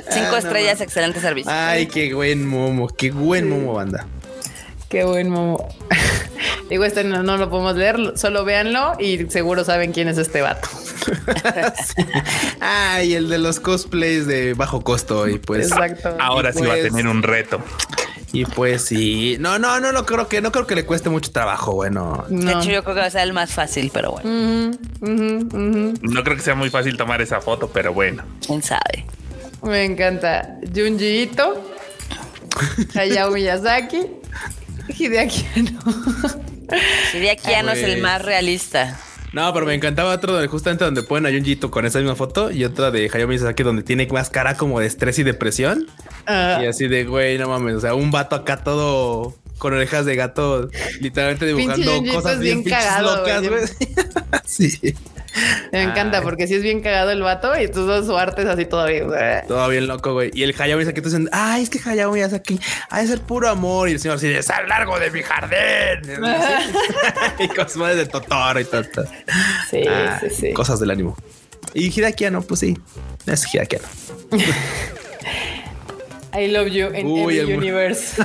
Cinco estrellas, excelente servicio. Ay, qué buen momo. Qué buen momo, banda. Qué buen momo. Digo, este no, lo podemos leer, solo véanlo y seguro saben quién es este vato. Ay, el de los cosplays de bajo costo y pues Exacto. ahora sí va a pues tener un reto. Y pues sí, no, no, no, no creo que no creo que le cueste mucho trabajo. Bueno, de hecho, yo creo que va a ser el más fácil, pero bueno, no creo que sea muy fácil tomar esa foto, pero bueno, quién sabe. Me encanta Junji Ito, Hayao Miyazaki, Hideaki Hideaki no es el más realista. No, pero me encantaba otro donde justamente donde ponen a Junjito con esa misma foto y otra de Hayao Miyazaki donde tiene más cara como de estrés y depresión. Ah. Y así de güey, no mames, o sea, un vato acá todo con orejas de gato, literalmente dibujando cosas bien, locas, güey. sí. Me encanta porque si es bien cagado el vato y tus su arte es así todavía. Todo bien loco, güey. Y el Hayao Miyazaki dicen, ay, es que Hayao Miyazaki ha de ser puro amor. Y el señor así de sal largo de mi jardín. y cosas de Totoro y todo. Sí, sí, sí. Cosas del ánimo. Y Hidakiano, pues sí, es Hidakiano. I love you in Uy, every el universe.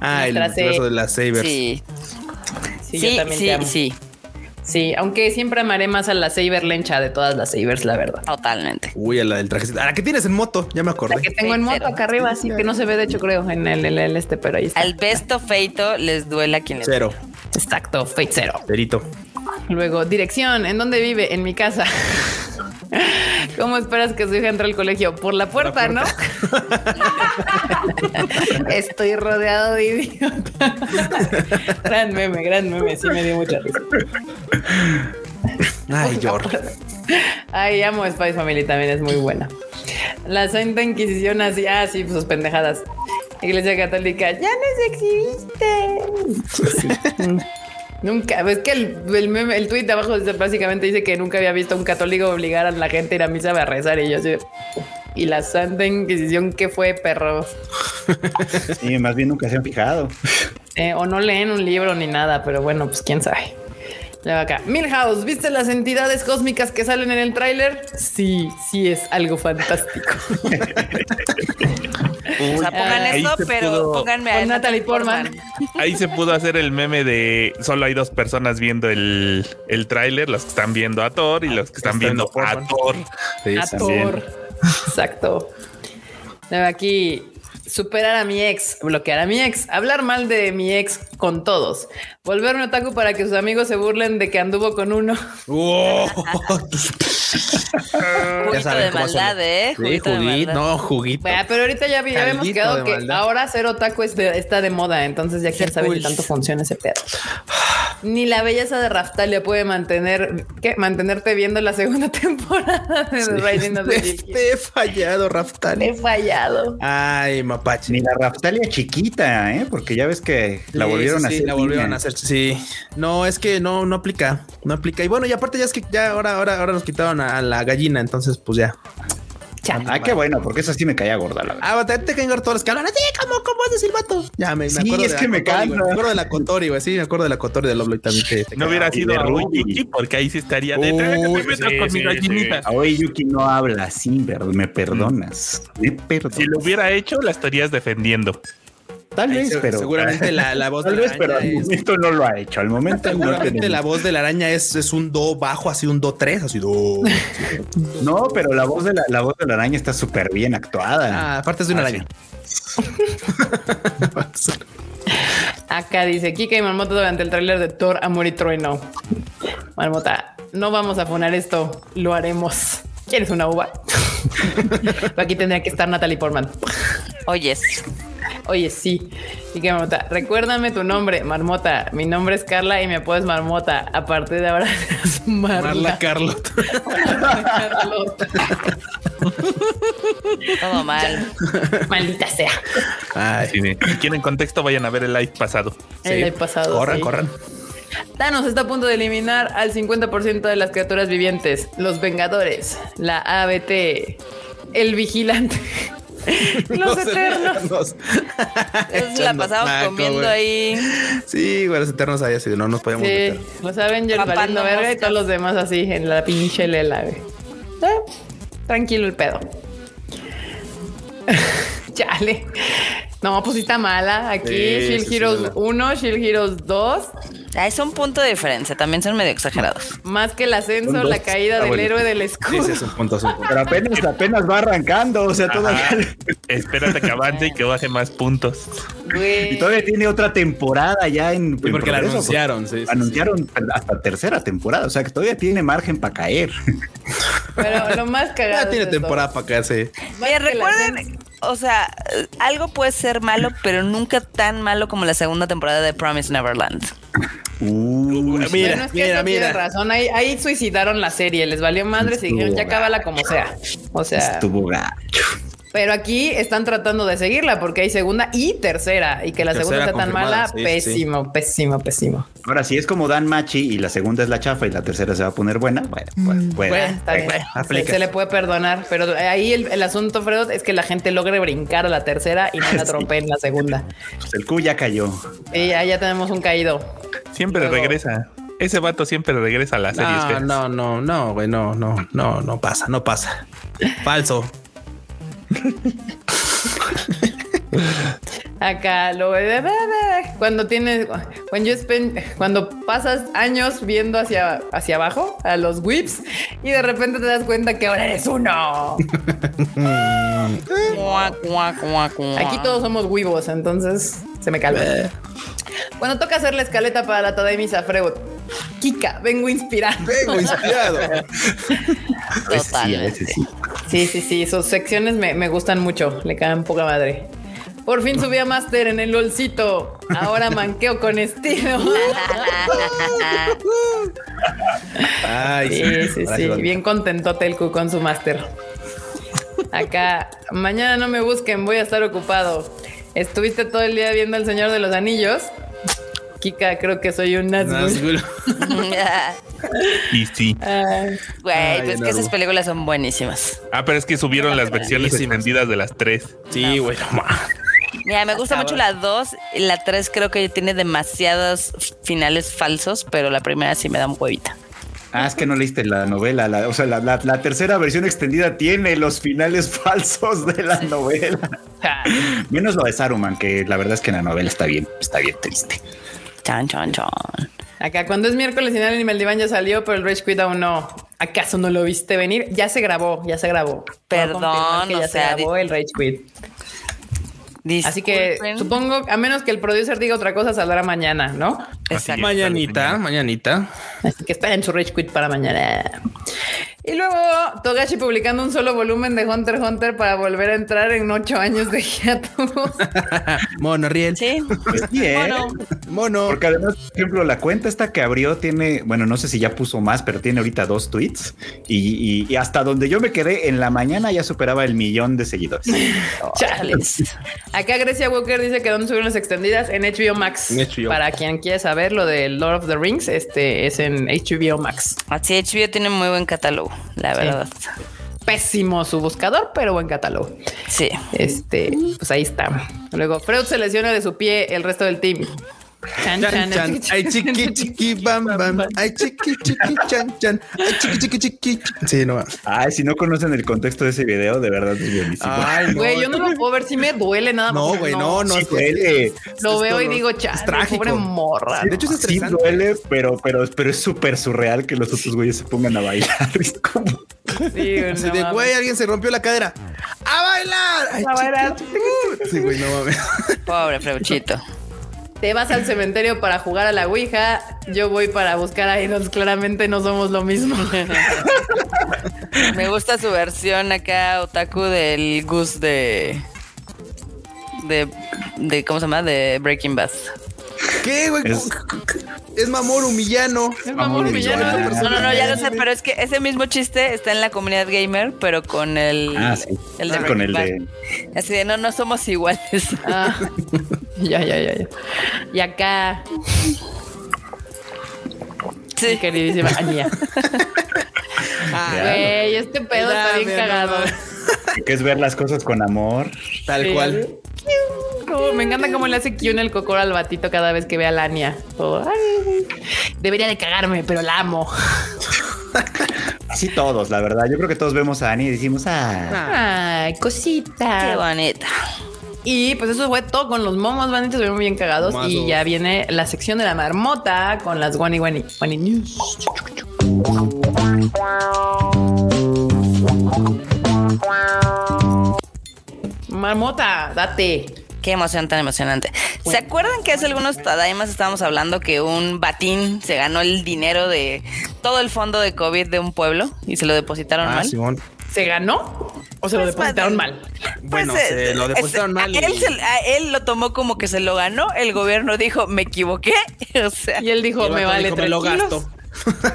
Ah, el Nuestra C. de las Sabers. Sí, Sí, sí, yo también sí, te amo. sí, Sí, aunque siempre amaré más a la Saber lencha de todas las Sabers, la verdad. totalmente. Uy, a la del trajecito. A la que tienes en moto, ya me acordé. La que tengo en moto acá arriba, así que no se ve, de hecho, creo, en el, el- el este, pero ahí está. Al besto feito les duela quien les Cero. Exacto, Fate Zero. Cerito. Luego, dirección, ¿en dónde vive? En mi casa. ¿Cómo esperas que su hija entre al colegio? Por la puerta, ¿no? Estoy rodeado de idiotas. gran meme, gran meme. Sí me dio mucha risa. Ay, George. Ay, amo Spice Family, también es muy buena. La Santa Inquisición así, ah, sí, pues sus pendejadas. Iglesia Católica, ya no existe. Nunca, es que el, el meme, el tweet de abajo básicamente dice que nunca había visto a un católico obligar a la gente a ir a misa a rezar y yo así. Y la Santa Inquisición, ¿qué fue, perros? Sí, más bien nunca se han fijado. Eh, o no leen un libro ni nada, pero bueno, pues quién sabe. Luego acá. Milhouse, ¿viste las entidades cósmicas que salen en el tráiler? Sí, sí es algo fantástico. O sea, pongan eso, se pero pudo- pónganme a Natalie Portman. Ahí se pudo hacer el meme de solo hay dos personas viendo el, el tráiler, los que están viendo a Thor y los que están Está viendo a. Thor. Sí, A también. Thor. Exacto. Aquí. Superar a mi ex, bloquear a mi ex, hablar mal de mi ex con todos, volverme otaku para que sus amigos se burlen de que anduvo con uno. Wow. Juguito saben de cómo maldad, son. ¿eh? Sí, Juguito de juguito. No, juguito. Bueno, pero ahorita ya, ya habíamos quedado que maldad. ahora ser otaku es de- está de moda, entonces ya quién sabe si tanto funciona ese pedo. Ni la belleza de Raftalia puede mantener ¿qué? mantenerte viendo la segunda temporada de The Rising of the. Te he fallado, Raftali. He fallado. Ay, mapache. Ni la Raftalia chiquita, ¿eh? Porque ya ves que la Sí, volvieron sí, a sí, hacer. la volvieron a hacer. Sí. No, es que no, no aplica. No aplica. Y bueno, y aparte ya es que ya ahora, ahora, ahora nos quitaron a, la gallina. Entonces, pues ya. Chale. Ah, qué bueno, porque esa sí me caía gorda, la verdad. Ah, te, te caen todos los que hablan así, ¿cómo, cómo es decir vato? Ya me, me Sí, acuerdo es de que la me cansa. Me acuerdo de la Cotori, güey. Sí, me acuerdo de la Cotori de Loblo y también te, te No hubiera sido de a. Yuki, porque ahí sí estaría de Uy, "Trágate, me metas sí, con sí, mi gallinita. Hoy Yuki no habla así, pero me perdonas. Me perdonas. Si lo hubiera hecho, la estarías defendiendo. Tal Ay, vez, se- pero. seguramente la, la voz Tal de la vez, pero al momento no lo ha hecho. Al momento no Seguramente tenemos. la voz de la araña es, es un do bajo, así un do tres, así do. No, pero la voz de la, la voz de la araña está súper bien actuada. Ah, aparte es de una Ah, araña. Acá dice Kika y Marmota durante el tráiler de Thor, Amor y Trueno. Marmota, no vamos a poner esto, lo haremos. ¿Quieres una uva? Aquí tendría que estar Natalie Portman. Oyes. Oye, sí. Y que Marmota, recuérdame tu nombre, Marmota. Mi nombre es Carla y me apodas Marmota. A partir de ahora serás Marla. Marla Carlot. Carlota. Todo mal. Maldita sea. Ay, Si quieren contexto, vayan a ver el live pasado. El live pasado. Corran, sí. corran. Thanos está a punto de eliminar al 50% de las criaturas vivientes. Los Vengadores, la ABT, el Vigilante, los Eternos. La pasamos taco, comiendo ahí. Sí, güey, los eternos ahí así, no nos podíamos Sí, meter. los Avengers valiendo verga y todos los demás así en la pinche lela. güey. Eh, tranquilo el pedo. Chale. No, pues sí está mala. Aquí Sí, Shield sí, Heroes mala. 1, Shield Heroes 2. Ah, Es un punto de diferencia. También son medio exagerados. Más que el ascenso, dos. la caída Ah, del héroe del escudo. sí, es un punto, es un punto. Pero apenas, apenas va arrancando. O sea, todavía, Ajá. Espérate que avance y que baje más puntos. Güey. y todavía tiene otra temporada ya en. Sí, en porque la anunciaron, sí, sí, sí. Anunciaron hasta tercera temporada. O sea, que todavía tiene margen para caer. Pero lo más cagado. Ya tiene temporada para caerse. La recuerden, o sea, algo puede ser malo, pero nunca tan malo como la segunda temporada de Promise Neverland. Uy, Mira, Bueno, es que mira, mira. razón. Ahí, ahí suicidaron la serie, les valió madres y dijeron ya cábala como sea. O sea, estuvo gacho. Pero aquí están tratando de seguirla porque hay segunda y tercera y que la segunda sea tan mala, sí, sí. pésimo, pésimo, pésimo. Ahora, si es como Dan Machi y la segunda es la chafa y la tercera se va a poner buena, bueno, pues, bueno. Ah, está bien. bueno, Se- aplica. se, le puede perdonar, pero ahí el, el asunto, Fredo, es que la gente logre brincar a la tercera y no la Sí. trompe en la segunda. Pues el Q ya cayó. Y ya, ya tenemos un caído. Siempre Luego- regresa. Ese vato siempre regresa a las series. No, no, no, no, güey, no, no, no, no pasa, no pasa. Falso. Acá lo cuando tienes when you spend, cuando pasas años viendo hacia hacia abajo a los whips y de repente te das cuenta que ahora eres uno. Aquí todos somos huevos, entonces se me calma. Cuando toca hacer la escaleta para la Tadaimi Freud, Kika, vengo inspirado. Vengo inspirado. Total. Sí, sí, sí, sus secciones me, me gustan mucho, le caen poca madre. Por fin subí a Master en el LOLcito. Ahora manqueo con estilo. Ay, sí, sí, sí. Bien contento Telku con su Master. Acá, mañana no me busquen, voy a estar ocupado. Estuviste todo el día viendo El Señor de los Anillos. Kika, creo que soy un Nazgûl. y sí. Güey, pues que esas películas son buenísimas. Ah, pero es que subieron las versiones extendidas de las tres. Sí, güey. Mira, me gusta mucho la 2. La 3 creo que tiene demasiados finales falsos, pero la primera sí me da un huevita. Ah, es que no leíste la novela. o sea, la, tercera versión extendida tiene los finales falsos de la novela. Menos lo de Saruman, que la verdad es que en la novela está bien, está bien triste. Chan, chan, chan. Acá cuando es miércoles y el Animal Divine ya salió, pero el Rage Quit aún no. ¿Acaso no lo viste venir? Ya se grabó, ya se grabó. Perdón, ya se grabó el Rage Quit. Así que supongo, a menos que el producer diga otra cosa, saldrá mañana, ¿no? Exacto. Mañanita, mañanita. Así que esperen su Rage Quit para mañana. Y luego Togashi publicando un solo volumen de Hunter x Hunter para volver a entrar en ocho años de hiatus. Mono, Riel. Sí. Pues ¿eh? Mono. Mono. Porque además, por ejemplo, la cuenta esta que abrió tiene, bueno, no sé si ya puso más, pero tiene ahorita dos tweets. Y, hasta donde yo me quedé en la mañana ya superaba el millón de seguidores. Chales. Acá Grecia Walker dice que donde subieron las extendidas en HBO Max. Para quien quiera saber lo de Lord of the Rings, este es en HBO Max. Así, HBO tiene muy buen catálogo la verdad. Pésimo su buscador, pero buen catálogo. Sí. Este, pues ahí está. Luego, Freud se lesiona de su pie el resto del team. Chan, chan, Ay, chiqui, chiqui, bam, bam. Ay, chiqui, chiqui, chan, chan. Ay, chiqui, chiqui, chiqui. Sí, no. Ay, si no conocen el contexto de ese video, de verdad es buenísimo. Ay, güey, yo no lo puedo ver si me duele nada más. No, güey, no, no. duele. Lo veo y digo, cha, pobre morra. de hecho, es Sí duele, pero, pero, pero es súper surreal que los otros güeyes se pongan a bailar. Es como... Sí, Así de, güey, alguien se rompió la cadera. ¡A bailar! Ay, a bailar. Sí, güey, no mames. Pobre Freuchito te vas al cementerio para jugar a la Ouija, yo voy para buscar a idols. Claramente no somos lo mismo. Me gusta su versión acá, Otaku, del Gus de. de. de ¿Cómo se llama? De Breaking Bad. ¿Qué, güey? Es, Mamoru Millano. Es Mamoru Millano. No, no, no, ya lo sé, pero es que ese mismo chiste está en la comunidad gamer, pero con el. Ah, sí. El de ah, con el de. Así de no, no somos iguales. Ah. ya, ya, ya, ya. Y acá. Sí. queridísima Ania. Güey, este pedo está bien cagado. Que es ver las cosas con amor. Tal cual me encanta cómo le hace Kyun el cocor al batito cada vez que ve a Lania. debería de cagarme, pero la amo. Así todos, la verdad. Yo creo que todos vemos a Annie y decimos, ah, ay, cosita. Qué bonita. Y pues eso fue todo con los momos, bonitos, muy bien cagados. Y ya viene la sección de la marmota con las Wani Wani, Wani News. Marmota, date. Qué emoción tan emocionante. ¿Se acuerdan que hace algunos Tadaimas estábamos hablando que un batín se ganó el dinero de todo el fondo de COVID de un pueblo y se lo depositaron ah, mal? ¿Se ganó o se lo depositaron mal? Bueno, pues, se lo depositaron mal. Él, lo tomó como que se lo ganó. El gobierno dijo, me equivoqué. o sea, y él dijo, me vale tres lo gasto.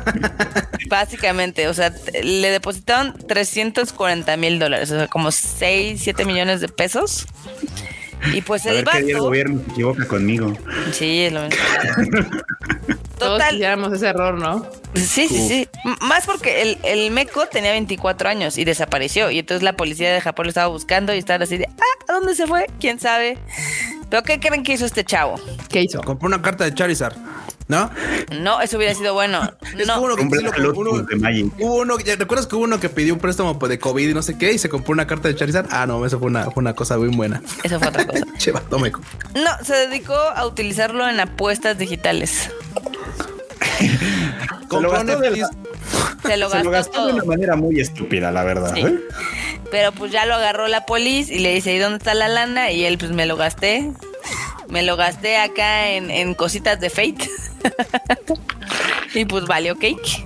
Básicamente, o sea, le depositaron 340 mil dólares, o sea, como 6, 7 millones de pesos. Y pues el vato... el gobierno se equivoca conmigo. Sí, es lo mismo. Todos Total. ese error, ¿no? Sí, sí, sí. Más porque el, el, meco tenía 24 años y desapareció. Y entonces la policía de Japón lo estaba buscando y estaban así de, ah, ¿a dónde se fue? ¿Quién sabe? ¿Pero qué creen que hizo este chavo? ¿Qué hizo? Compró una carta de Charizard. ¿No? No, eso hubiera sido bueno. Es No. como uno que sí lo uno- Lotus de Magic. Hubo uno, ¿ya ¿recuerdas que hubo uno que pidió un préstamo de COVID y no sé qué y se compró una carta de Charizard? Ah, no, eso fue una, fue una cosa muy buena. Eso fue otra cosa. Che, vato, me- No, se dedicó a utilizarlo en apuestas digitales. Se lo Compró gastó de NFTs. la- Se lo se lo gastó de una manera muy estúpida, la verdad. Sí. ¿eh? Pero pues ya lo agarró la polis y le dice, ¿y dónde está la lana? Y él pues me lo gasté. Me lo gasté acá en, en cositas de Fate. y pues valió cake.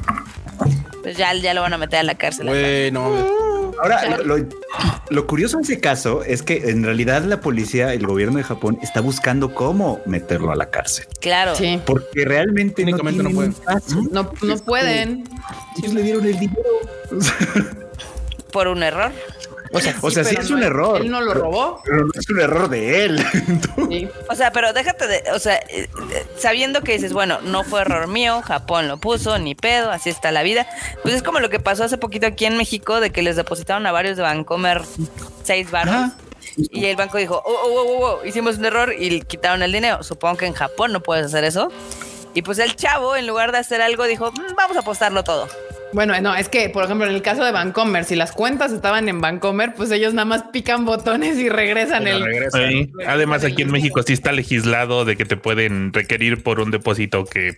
Pues ya, ya lo van a meter a la cárcel. Güey, no mames. Ahora, lo, lo- lo curioso en ese caso es que en realidad la policía, el gobierno de Japón, está buscando cómo meterlo a la cárcel. Claro. Sí. Porque realmente no, no pueden. caso. No, no pueden. Ellos le dieron el dinero. Por un error. O sea, O sea, sí es no un error. Él no lo robó. Pero no es un error de él. Sí. O sea, pero déjate de, o sea, eh, eh, sabiendo que dices, bueno, no fue error mío, Japón lo puso, ni pedo, así está la vida. Pues es como lo que pasó hace poquito aquí en México, de que les depositaron a varios de Vancomer seis baros. Ajá. Y el banco dijo, oh, oh, oh, oh, oh, hicimos un error y quitaron el dinero. Supongo que en Japón no puedes hacer eso. Y pues el chavo, en lugar de hacer algo, dijo, "Mm, vamos a apostarlo todo. Bueno, no, es que, por ejemplo, en el caso de Vancomer, si las cuentas estaban en Vancomer, pues ellos nada más pican botones y regresan el. Sí. Además, aquí en México sí está legislado de que te pueden requerir por un depósito que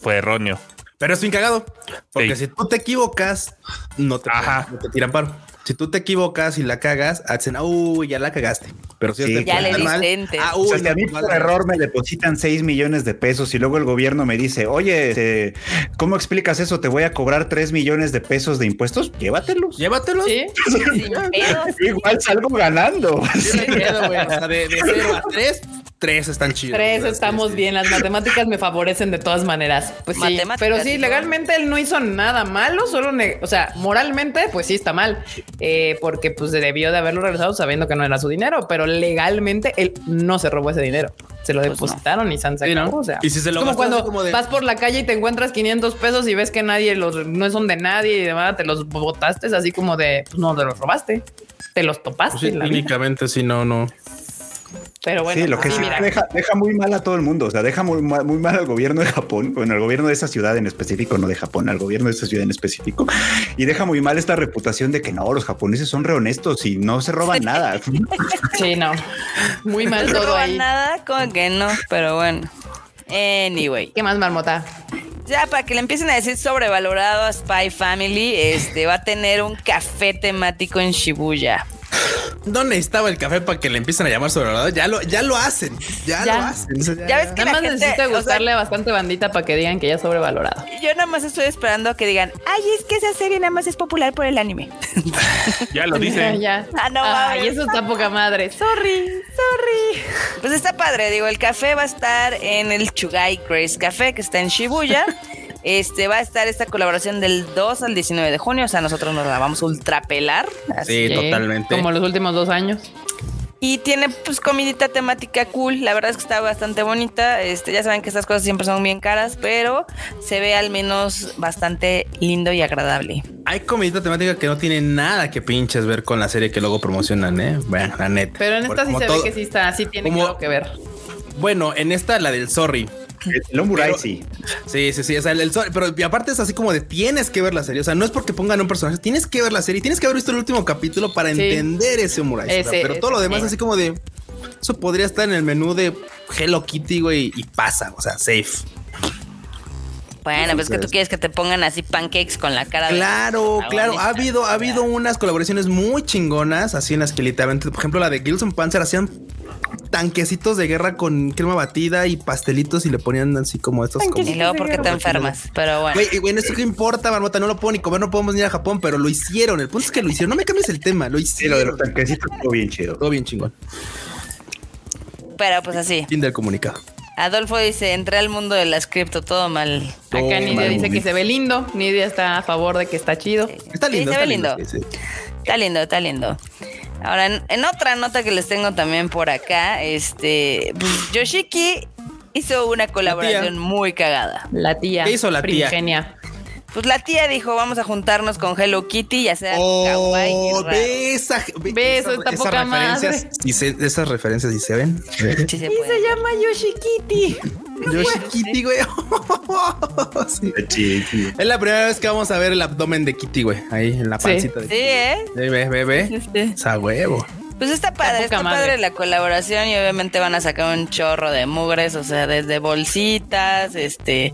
fue erróneo. Pero es bien cagado. Porque Sí. si tú te equivocas, no te, Ajá. no te tiran paro. Si tú te equivocas y la cagas, hacen, uy, ya la cagaste. Pero si Sí, te Ya le enter. ah, O sea, si a mí por error me depositan 6 millones de pesos y luego el gobierno me dice, oye, este, ¿cómo explicas eso? ¿Te voy a cobrar 3 millones de pesos de impuestos? Llévatelos. Llévatelos. Sí. Igual salgo ganando. Pedo. O sea, de, de cero a tres, tres están chidos. Tres estamos sí. bien, las matemáticas me favorecen de todas maneras. Pues sí, pero sí, legalmente él no hizo nada malo, solo, o sea, moralmente, pues sí está mal, eh, porque pues se debió de haberlo regresado sabiendo que no era su dinero, pero legalmente él no se robó ese dinero. Se lo Pues depositaron y se han Sí, sacado. ¿no? O sea, Y si se lo es como cuando como de- vas por la calle y te encuentras 500 pesos y ves que nadie los no son de nadie y demás, te los botaste, así como de pues no te los robaste, te los topaste. Pues Sí, técnicamente, sí, no, no. Pero bueno, sí, lo que sí, mira, deja, deja muy mal a todo el mundo. O sea, deja muy, mal- muy mal al gobierno de Japón, bueno, al gobierno de esa ciudad en específico, no de Japón, al gobierno de esa ciudad en específico. Y deja muy mal esta reputación de que no, los japoneses son rehonestos y no se roban nada. sí, no, muy mal No se todo roban ahí. nada, como que no, pero bueno. Anyway. ¿Qué más, Marmota? Ya para que le empiecen a decir sobrevalorado a Spy Family, este va a tener un café temático en Shibuya. No necesitaba el café para que le empiecen a llamar sobrevalorado. Ya lo, ya lo hacen. Ya, Ya. lo hacen. O sea, Ya ves que Nada más la gente, necesita o sea, gustarle a bastante bandita para que digan que ya es sobrevalorado. Yo nada más estoy esperando a que digan, ay, es que esa serie nada más es popular por el anime. Ya lo dice. ya. Ah, no eso está poca madre. Sorry, sorry. Pues está padre, digo, el café va a estar en el Chugai Grace Café, que está en Shibuya. Este va a estar esta colaboración del 2 al 19 de junio, o sea, nosotros nos la vamos a ultrapelar. Así. Sí, totalmente. Como los últimos dos años. Y tiene pues comidita temática cool, la verdad es que está bastante bonita. Este, ya saben que estas cosas siempre son bien caras, pero se ve al menos bastante lindo y agradable. Hay comidita temática que no tiene nada que pinches ver con la serie que luego promocionan, ¿eh? Bueno, la neta. Pero en Por- esta sí se todo- ve que sí está, sí tiene como- algo que ver. Bueno, en esta, la del Sorry. El Omurai Pero- sí. Sí, sí, sí. O sea, el, el. Pero aparte es así como de tienes que ver la serie. O sea, no es porque pongan un personaje, tienes que ver la serie. Tienes que haber visto el último capítulo para Sí. entender ese Ese- pero todo lo demás, sí. así como de eso podría estar en el menú de Hello Kitty, güey, y pasa. O sea, safe. Bueno, pues que tú quieres que te pongan así pancakes con la cara de- Claro, Ah, claro. Ha habido, ha habido unas colaboraciones muy chingonas, así en las que literalmente, por ejemplo, la de Gilson Panzer hacían tanquecitos de guerra con crema batida y pastelitos y le ponían así como estos. como- Y luego porque te enfermas, pero bueno. Güey, y bueno, esto qué importa, Marmota, no lo puedo ni comer, no podemos ni ir a Japón, pero lo hicieron. El punto es que lo hicieron. No me cambies el tema, lo Sí, lo de hicieron. los tanquecitos estuvo bien chido. Todo bien chingón. Pero pues así. Fin del comunicado. Adolfo dice, entré al mundo de las cripto, todo mal. Acá Nidia dice que se ve lindo. Nidia está a favor de que está chido. Está lindo, Sí, se está ve lindo. lindo. sí, sí. Está lindo, está lindo. Ahora, en, en otra nota que les tengo también por acá, este, pues, Yoshiki hizo una colaboración muy cagada. La tía. ¿Qué hizo la tía? primigenia. Pues la tía dijo, vamos a juntarnos con Hello Kitty y hacer algo kawaii y Oh, raro. ve esa, ve Ve, esa- eso está esas poca referencias. se- esas referencias sí se ven. Sí se puede. llama Yoshikiti. Yoshi Kitty, güey. Sí. Sí, sí. Es la primera vez que vamos a ver el abdomen de Kitty, güey. Ahí en la Sí. pancita de Sí, ¿eh? Ve, ve, ve, ve. Este. O sea, huevo. Pues está padre, está madre. padre la colaboración y obviamente van a sacar un chorro de mugres, o sea, desde bolsitas, este,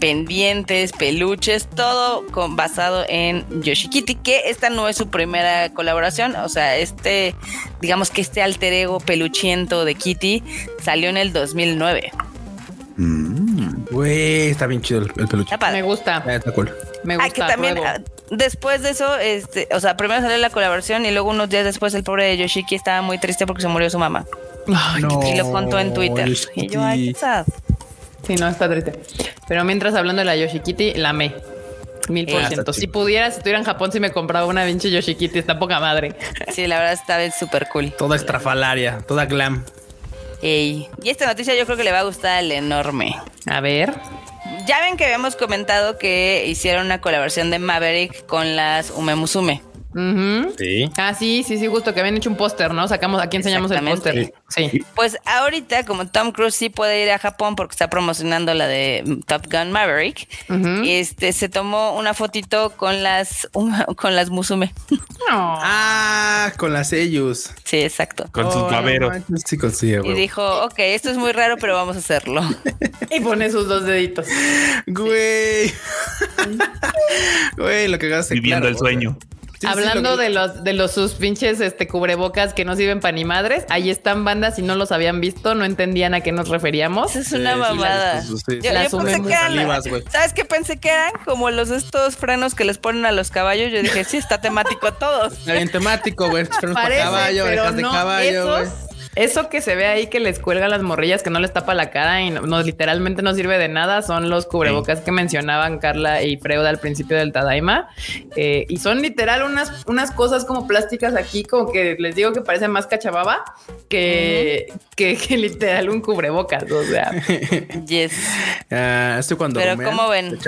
pendientes, peluches, todo con, basado en Yoshikitty, que esta no es su primera colaboración, o sea, este, digamos que este alter ego peluchiento de Kitty salió en el 2009. Mm. Güey, está bien chido el, el peluche. Está padre. Me gusta, Ah, Está cool. me Ah, gusta. que también luego. Después de eso, este, o sea, primero salió la colaboración y luego unos días después el pobre de Yoshiki estaba muy triste porque se murió su mamá. Ay, qué Y lo contó en Twitter. Yoshiki. Y yo, ay, qué sad. Sí, no, está triste. Pero mientras hablando de la Yoshikitty, la amé. Mil por ciento. Si pudiera, si estuviera en Japón, si me compraba una pinche Yoshikitty, está poca madre. Sí, la verdad está súper cool. Toda extrafalaria, toda glam. Ey. Y esta noticia yo creo que le va a gustar al enorme. A ver. Ya ven que habíamos comentado que hicieron una colaboración de Maverick con las Umemusume. Sí. Ah, sí, sí, sí, justo que habían hecho un póster, ¿no? Sacamos, aquí enseñamos el póster. Sí. Pues ahorita, como Tom Cruise sí puede ir a Japón porque está promocionando la de Top Gun Maverick, este se tomó una fotito con las con las Musume. No. Ah, con las sellos. Sí, exacto. Con sus Oh, no Sí, consigue, Y dijo, ok, esto es muy raro, pero vamos a hacerlo. Y pone sus dos deditos. Güey. Güey, lo que hagas Viviendo el sueño. Hablando de los de los sus pinches este cubrebocas que no sirven para ni madres, ahí están bandas, si no los habían visto, no entendían a qué nos referíamos. Es una sí, mamada. sí, sí, sí. Yo, Las yo pensé que eran, salivas. ¿sabes qué pensé que eran? Como los estos frenos que les ponen a los caballos. Yo dije, sí, está temático todos. Está bien temático, güey. Frenos para caballo, orejas de caballo, güey. Eso que se ve ahí que les cuelgan las morrillas que no les tapa la cara y no, no- literalmente no sirve de nada son los cubrebocas que mencionaban Carla y Freuda al principio del Tadaima Eh, y son literal unas, unas cosas como plásticas aquí como que les digo que parece más cachababa que, que, que literal un cubrebocas o sea Yes. Ah, esto cuando Pero, ¿cómo ven?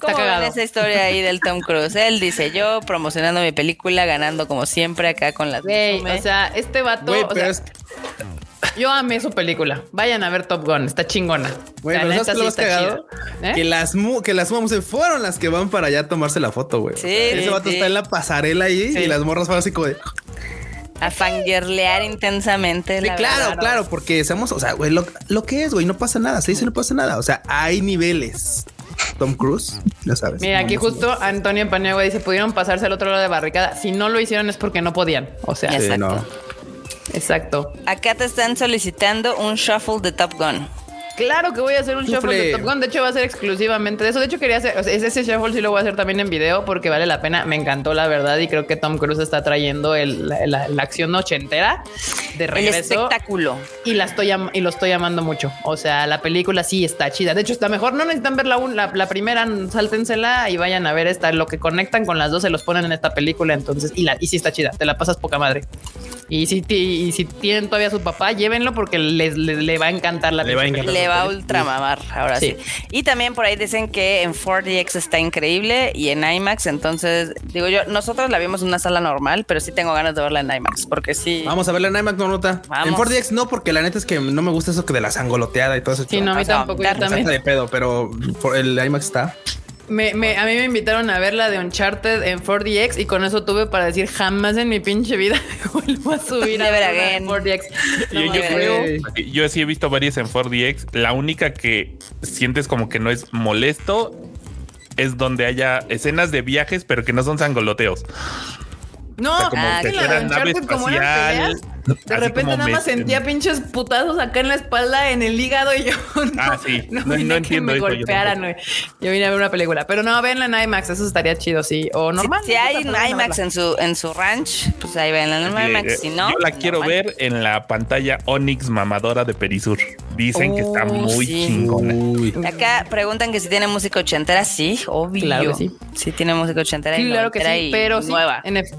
¿Cómo ven esa historia ahí del Tom Cruise? Él dice, yo promocionando mi película, ganando como siempre acá con las Güey, o sea este vato o sea, es yo amé su película vayan a ver Top Gun está chingona Güey, O sea, pero ¿sabes lo más está cagado? ¿Eh? Que las mu que las mujeres fueron las que van para allá a tomarse la foto, güey. O Sí, sea, ese sí, vato sí. está en la pasarela ahí Sí. y las morras van así como de. A fangirlear intensamente. Sí, la claro, verdad. claro, porque seamos, o sea, güey, lo, lo que es, güey, no pasa nada. Se dice no pasa nada. O sea, hay niveles. Tom Cruise, ya sabes. Mira, aquí justo Antonio Paniagua dice, pudieron pasarse al otro lado de barricada. Si no lo hicieron es porque no podían. O sea, Sí, Exacto. no. exacto. Acá te están solicitando un shuffle de Top Gun. Claro que voy a hacer un shuffle Sufle. de Top Gun. De hecho, va a ser exclusivamente de eso. De hecho, quería hacer, o sea, ese shuffle sí lo voy a hacer también en video porque vale la pena. Me encantó, la verdad. Y creo que Tom Cruise está trayendo el- la, la- la acción ochentera de El regreso. espectáculo. Y la estoy am- y lo estoy amando mucho. O sea, la película sí está chida. De hecho, está mejor. No necesitan ver la, un- la, la primera, sáltensela y vayan a ver esta. Lo que conectan con las dos se los ponen en esta película. Entonces, y la y sí está chida. Te la pasas poca madre. Y si, ti- y si tienen todavía a su papá, llévenlo porque les, les- le va a encantar la Le va a pinche encantar. Le va a ultramamar, ahora sí. Sí. Y también por ahí dicen que en 4DX está increíble y en IMAX, entonces digo yo, nosotros la vimos en una sala normal, pero sí tengo ganas de verla en IMAX, porque sí. Vamos a verla en IMAX, no nota. Vamos. En 4DX no, porque la neta es que no me gusta eso que de la sangoloteada y todo eso. Sí, no, a mí tampoco. Yo también. de pedo, pero por el IMAX está. Me, me- a mí me invitaron a ver la de Uncharted en 4DX y con eso tuve para decir jamás en mi pinche vida vuelvo a subir a ver en 4DX. Yo, No, yo creo, yo sí he visto varias en 4DX. La única que sientes como que no es molesto es donde haya escenas de viajes, pero que no son sangoloteos. No, O sea, como Ah, que la de fuera nave Uncharted, como eran espacial. De así repente nada me- más sentía pinches putazos acá en la espalda, en el hígado y yo no, Ah, sí. No- no entiendo que me yo golpearan. güey. Yo, vine a ver una película, pero no, ven en IMAX, eso estaría chido, sí. O normal. si, no hay IMAX en su en su ranch, pues ahí ven en Eh, IMAX. Si no, yo la pues quiero normal. ver en la pantalla Onyx mamadora de Perisur. Dicen que está muy sí. chingona. Uy. Acá preguntan que si tiene música ochentera, sí, obvio. Claro que sí. Sí tiene música ochentera y Sí, claro que sí, pero sí. nueva. En, ef-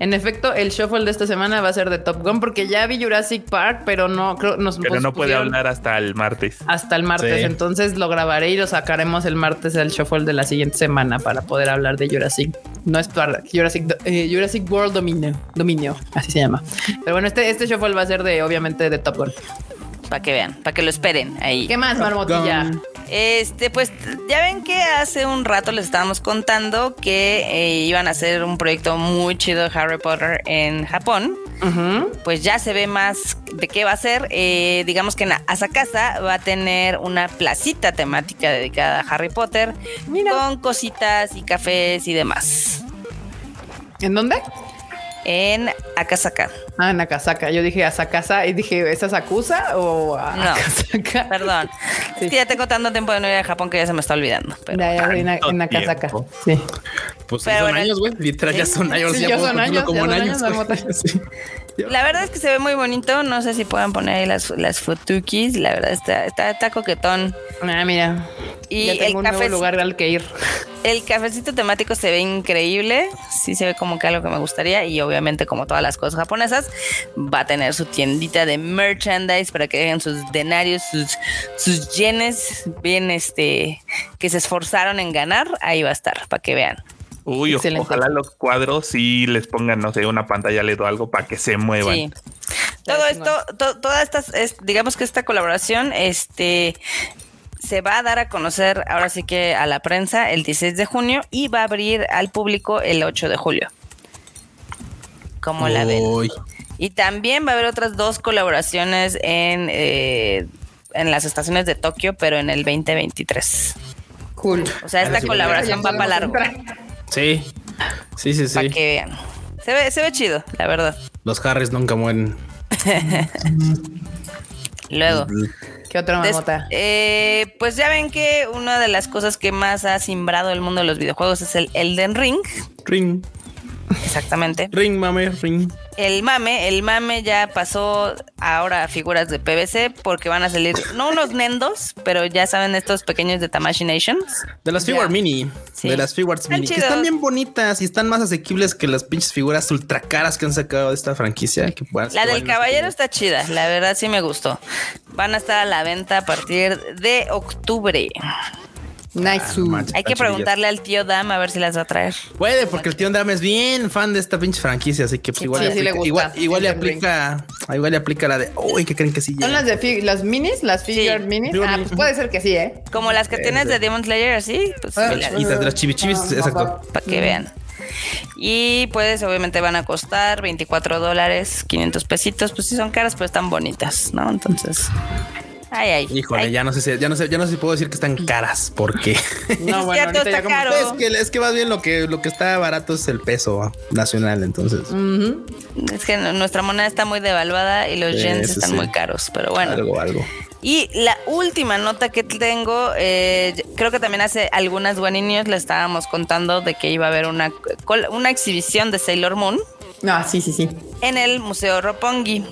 en efecto, el shuffle de esta semana va a ser de Top Gun porque ya vi Jurassic Park, pero no creo nos Pero no puede hablar hasta el martes. hasta el martes. Sí. Entonces lo grabaré y lo sacaremos el martes el shuffle de la siguiente semana para poder hablar de Jurassic. No es para Jurassic, eh, Jurassic World Dominio, Dominio, así se llama. Pero bueno, este, este shuffle va a ser de obviamente de Top Gun. para que vean, para que lo esperen ahí. ¿Qué más, Marmotilla? Este, pues ya ven que hace un rato les estábamos contando que eh, iban a hacer un proyecto muy chido de Harry Potter en Japón. Pues ya se ve más de qué va a ser. Eh, digamos que en Asakasa va a tener una placita temática dedicada a Harry Potter Mira. con cositas y cafés y demás. ¿En dónde? En Akasaka. Ah, en Akasaka. Yo dije Asakasa y dije, ¿esa es Akusa o a- No. Akasaka? Perdón. Sí. Es que ya tengo tanto tiempo de no ir a Japón que ya se me está olvidando. Pero Ya, ya, en, Akasaka. tiempo. Sí. Pues Pero son bueno, años, güey. Literal, ya son años. Sí, ya ya puedo son años, como ya son años. Sí. La verdad es que se ve muy bonito. No sé si puedan poner ahí las, las futukis. La verdad está, está, está coquetón. Ah, mira. Y ya el tengo un nuevo café- lugar al que ir. El cafecito temático se ve increíble. Sí se ve como que algo que me gustaría. Y obviamente, como todas las cosas japonesas, va a tener su tiendita de merchandise para que dejen sus denarios, sus, sus yenes bien este que se esforzaron en ganar. Ahí va a estar, para que vean. Uy, Excelente. ojalá los cuadros sí les pongan, no sé, una pantalla LED o algo para que se muevan. Sí. Todo esto, to- todas estas, es- digamos que esta colaboración, este se va a dar a conocer ahora sí que a la prensa el 16 de junio y va a abrir al público el 8 de julio. Como la ven. Y también va a haber otras dos colaboraciones en, eh, en las estaciones de Tokio, pero en el 2023. Cool. O sea, esta sí, colaboración va para largo, Sí. Sí, sí, para sí. que vean. Se ve, se ve chido, la verdad. Los Harris nunca mueren. Luego. ¿Qué otra mamota? eh, pues ya ven que una de las cosas que más ha simbrado el mundo de los videojuegos es el Elden Ring. Ring. Exactamente. Ring, mame, ring. El mame, el mame ya pasó ahora a figuras de PVC porque van a salir, no unos nendos, pero ya saben estos pequeños de Tamashi Nations. De las figuras mini. Sí. De las figuras mini. Que están bien bonitas y están más asequibles que las pinches figuras ultra caras que han sacado de esta franquicia. Que La del caballero está chida, la verdad sí me gustó. Van a estar a la venta a partir de octubre. Nice. Ah, manches, Hay que preguntarle al tío Dam a ver si las va a traer. Puede, porque el tío Dame es bien fan de esta pinche franquicia, así que pues, Sí, igual, sí, le sí le aplica, gusta. igual, igual le aplica, igual le aplica la de, uy, ¿qué creen que sí? ¿Son las de las minis? ¿Las figure Sí. minis? Ah, pues puede ser que sí, ¿eh? Como las que tienes de Demon Slayer, así, pues Ah, para Y las de las chibichibis, exacto. que vean. Y pues obviamente van a costar 24 dólares, 500 pesitos, pues sí son caras, pero están bonitas, ¿no? Entonces, ay, ay. Híjole, ay. ya no sé si, ya no sé, ya no sé si puedo decir que están caras, porque No, Es bueno, ya está como- caro. es que es que más bien lo que lo que está barato es el peso nacional, entonces. Es que nuestra moneda está muy devaluada y los Sí, yens eso están sí. muy caros, pero bueno. algo, algo. Y la última nota que tengo, eh, creo que también hace algunas guaninios le estábamos contando de que iba a haber una, una exhibición de Sailor Moon No, sí, sí, sí. en el Museo Roppongi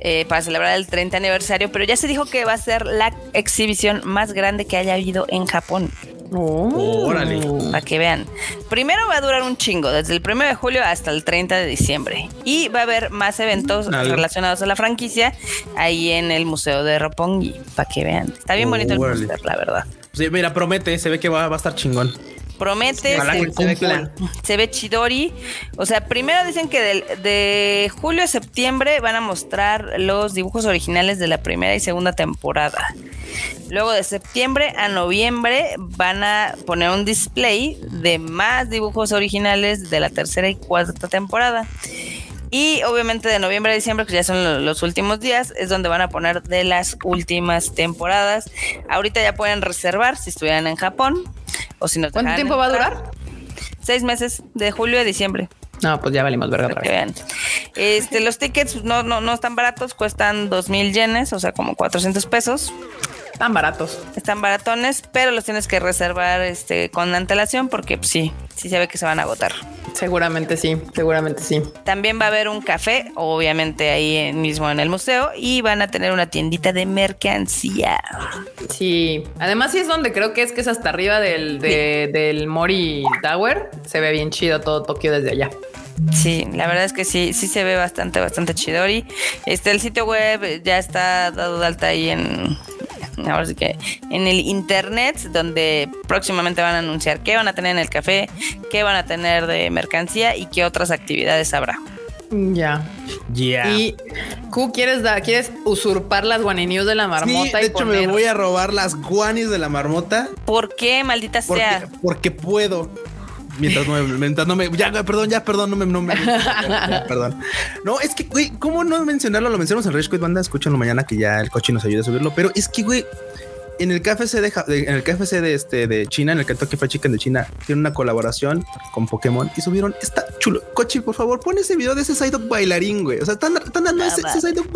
eh, para celebrar el 30 aniversario, pero ya se dijo que va a ser la exhibición más grande que haya habido en Japón. Oh. Órale. Para que vean. Primero va a durar un chingo, desde el 1 de julio hasta el 30 de diciembre. Y va a haber más eventos Dale. relacionados a la franquicia ahí en el Museo de Roppongi. Para que vean. Está bien bonito el Órale. la verdad. Sí, mira, promete, se ve que va, va a estar chingón. Promete, se, ve se ve chidori. O sea, primero dicen que del- de julio a septiembre van a mostrar los dibujos originales de la primera y segunda temporada. Luego de septiembre a noviembre van a poner un display de más dibujos originales de la tercera y cuarta temporada. Y obviamente de noviembre a diciembre, que ya son lo- los últimos días, es donde van a poner de las últimas temporadas. Ahorita ya pueden reservar si estuvieran en Japón o si no ¿Cuánto tiempo va a durar? Seis meses, de julio a diciembre, No, pues ya valimos verga eso. vean. Este, los tickets no, no, no están baratos, cuestan dos mil yenes, o sea, como 400 pesos. Tan baratos. Están baratones, pero los tienes que reservar este, con antelación porque pues, sí, sí se ve que se van a agotar. Seguramente sí, seguramente sí. También va a haber un café, obviamente ahí mismo en el museo, y van a tener una tiendita de mercancía. Sí. Además, sí es donde creo que es que es hasta arriba del, de- del Mori Tower. Se ve bien chido todo Tokio desde allá. Sí, la verdad es que sí, sí se ve bastante, bastante chidori. Este, el sitio web ya está dado de alta ahí en, ahora sí que, en el internet, donde próximamente van a anunciar qué van a tener en el café, qué van a tener de mercancía y qué otras actividades habrá. Ya. Yeah. Y Q, ¿quieres, dar, ¿quieres usurpar las guaninews de la marmota? Sí, de y hecho poner- me voy a robar las guanis de la marmota ¿Por qué, maldita porque, sea? porque puedo. Mientras no me, mientras no me, ya, perdón, ya, perdón, no me, no me, ya, perdón. No, es que, güey, ¿cómo no mencionarlo? Lo mencionamos en Rage Quit Banda, escúchanlo mañana que ya el coche nos ayuda a subirlo, pero es que, güey, en el KFC de, en el KFC de este de China, en el Kentucky Fried Chicken de China, tiene una colaboración con Pokémon y subieron, está chulo. Cochi, por favor, pon ese video de ese Psyduck bailarín, güey. O sea, están, están dando ese, ese Psyduck,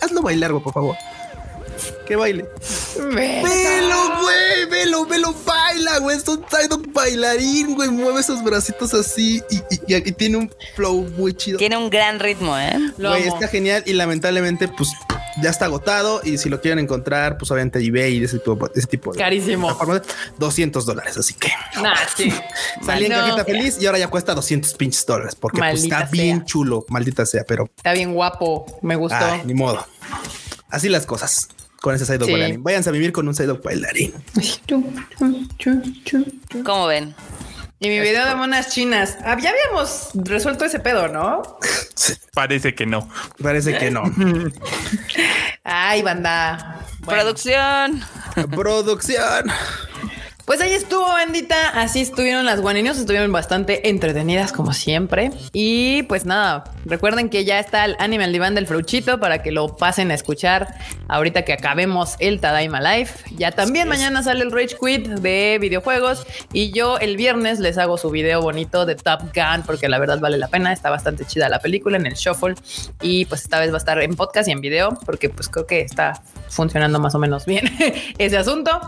hazlo bailar, güey, por favor. Que baile. Velo, güey, velo, velo, baila, güey. Es un Psyduck bailarín, güey. Mueve esos bracitos así y, y- y- y tiene un flow muy chido. Tiene un gran ritmo, ¿eh? Güey, está genial y lamentablemente, pues ya está agotado. Y si lo quieren encontrar, pues obviamente eBay y ese tipo, ese tipo de Carísimo. plataformas, 200 dólares. Así que Nah, sí. salí en No. cajita feliz y ahora ya cuesta 200 pinches dólares porque pues, está bien chulo, maldita sea, pero Está bien guapo. Me gustó. ay, ni modo. Así las cosas con ese Psyduck Sí. bailarín. Váyanse a vivir con un Psyduck bailarín. ¿Cómo ven? Y mi video de monas chinas. Ah, Ya habíamos resuelto ese pedo, ¿no? Parece que no. Parece que no. Ay, banda. Bueno. Producción. Producción. Pues ahí estuvo, bandita. Así estuvieron las guaninios, estuvieron bastante entretenidas como siempre. Y pues nada, recuerden que ya está el anime al diván del Fruchito para que lo pasen a escuchar ahorita que acabemos el Tadaima Live. Ya también mañana sale el Rage Quit de videojuegos y yo el viernes les hago su video bonito de Top Gun porque la verdad vale la pena, está bastante chida la película en el Shuffle y pues esta vez va a estar en podcast y en video porque pues creo que está funcionando más o menos bien ese asunto.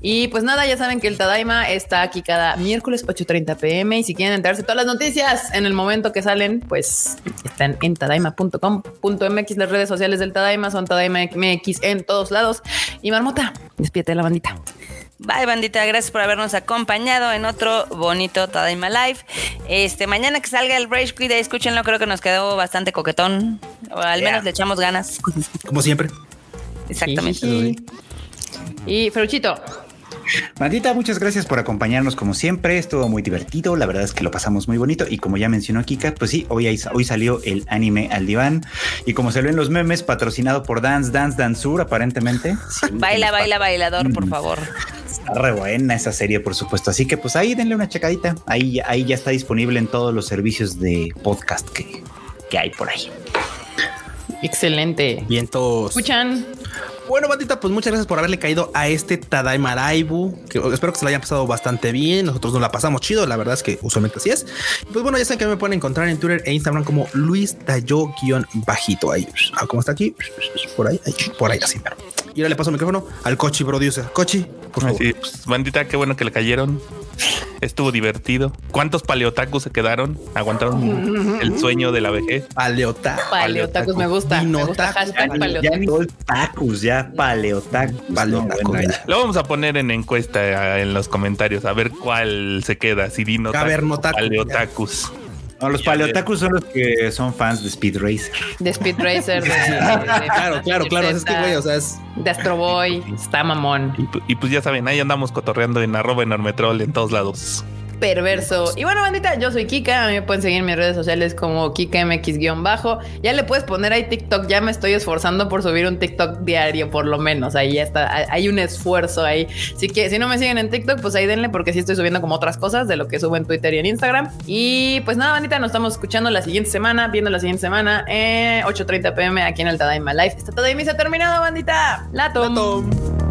Y pues nada, ya saben que el Tadaima está aquí cada miércoles 8.30 pm y si quieren enterarse todas las noticias en el momento que salen, pues están en tadaima.com.mx. Las redes sociales del Tadaima son Tadaima MX en todos lados. Y Marmota, despídete de la bandita. Bye, bandita. Gracias por habernos acompañado en otro bonito Tadaima Live. Este, mañana que salga el Rage Quit, escúchenlo. Creo que nos quedó bastante coquetón. O al Yeah. menos le echamos ganas. Como siempre. Exactamente. Jijiji. Y Feruchito, Bandita, muchas gracias por acompañarnos como siempre. Estuvo muy divertido. La verdad es que lo pasamos muy bonito. Y como ya mencionó Kika, pues sí, hoy, hay- hoy salió el anime al diván. Y como se ve en los memes, patrocinado por Dance Dance Dansur, aparentemente. Sí, Baila, baila, bailador, por Mm. favor. Está re buena esa serie, por supuesto. Así que pues ahí denle una checadita. Ahí, ahí ya está disponible en todos los servicios de podcast que, que hay por ahí. excelente. Vientos. Escuchan. Bueno, bandita, pues muchas gracias por haberle caído a este Tadaima Raibu, que espero que se la hayan pasado bastante bien. Nosotros nos la pasamos chido, la verdad es que usualmente así es. Y Pues bueno, ya saben que me pueden encontrar en Twitter e Instagram como Luis Dayo-bajito. Ahí, ah, ¿cómo está aquí? Por ahí, ahí, por ahí, así, pero. Y ahora le paso el micrófono al Cochi Producer. Cochi, por favor. Pues, bandita, qué bueno que le cayeron. Estuvo divertido. ¿Cuántos paleotacos se quedaron? ¿Aguantaron el sueño de la vejez? Paleota. Paleotacos me gusta. Me gusta hashtag Ya paleotacos. todo No, bueno, ya. Lo vamos a poner en encuesta eh, en los comentarios a ver cuál se queda. Si Dino Cavernotaku. Paleotacus. No, los Ya paleotacos son los que son fans de Speed Racer. De Speed Racer. De, de- Claro, claro, claro. Es que, güey, o sea, es. de Astro Boy. Está mamón. Y, y pues ya saben, ahí andamos cotorreando en arroba enormetrol en todos lados. Perverso. Y bueno, bandita, yo soy Kika. A mí me pueden seguir en mis redes sociales como KikaMX-bajo. Ya le puedes poner ahí TikTok. Ya me estoy esforzando por subir un TikTok diario, por lo menos. Ahí ya está. Hay- un esfuerzo ahí. Así que si no me siguen en TikTok, pues ahí denle, porque sí estoy subiendo como otras cosas de lo que subo en Twitter y en Instagram. Y pues nada, bandita, nos estamos escuchando la siguiente semana, viendo la siguiente semana, eh, 8:30 pm aquí en el Tadaima Live. Esta Tadaima se ha terminado, bandita. Lato. Lato.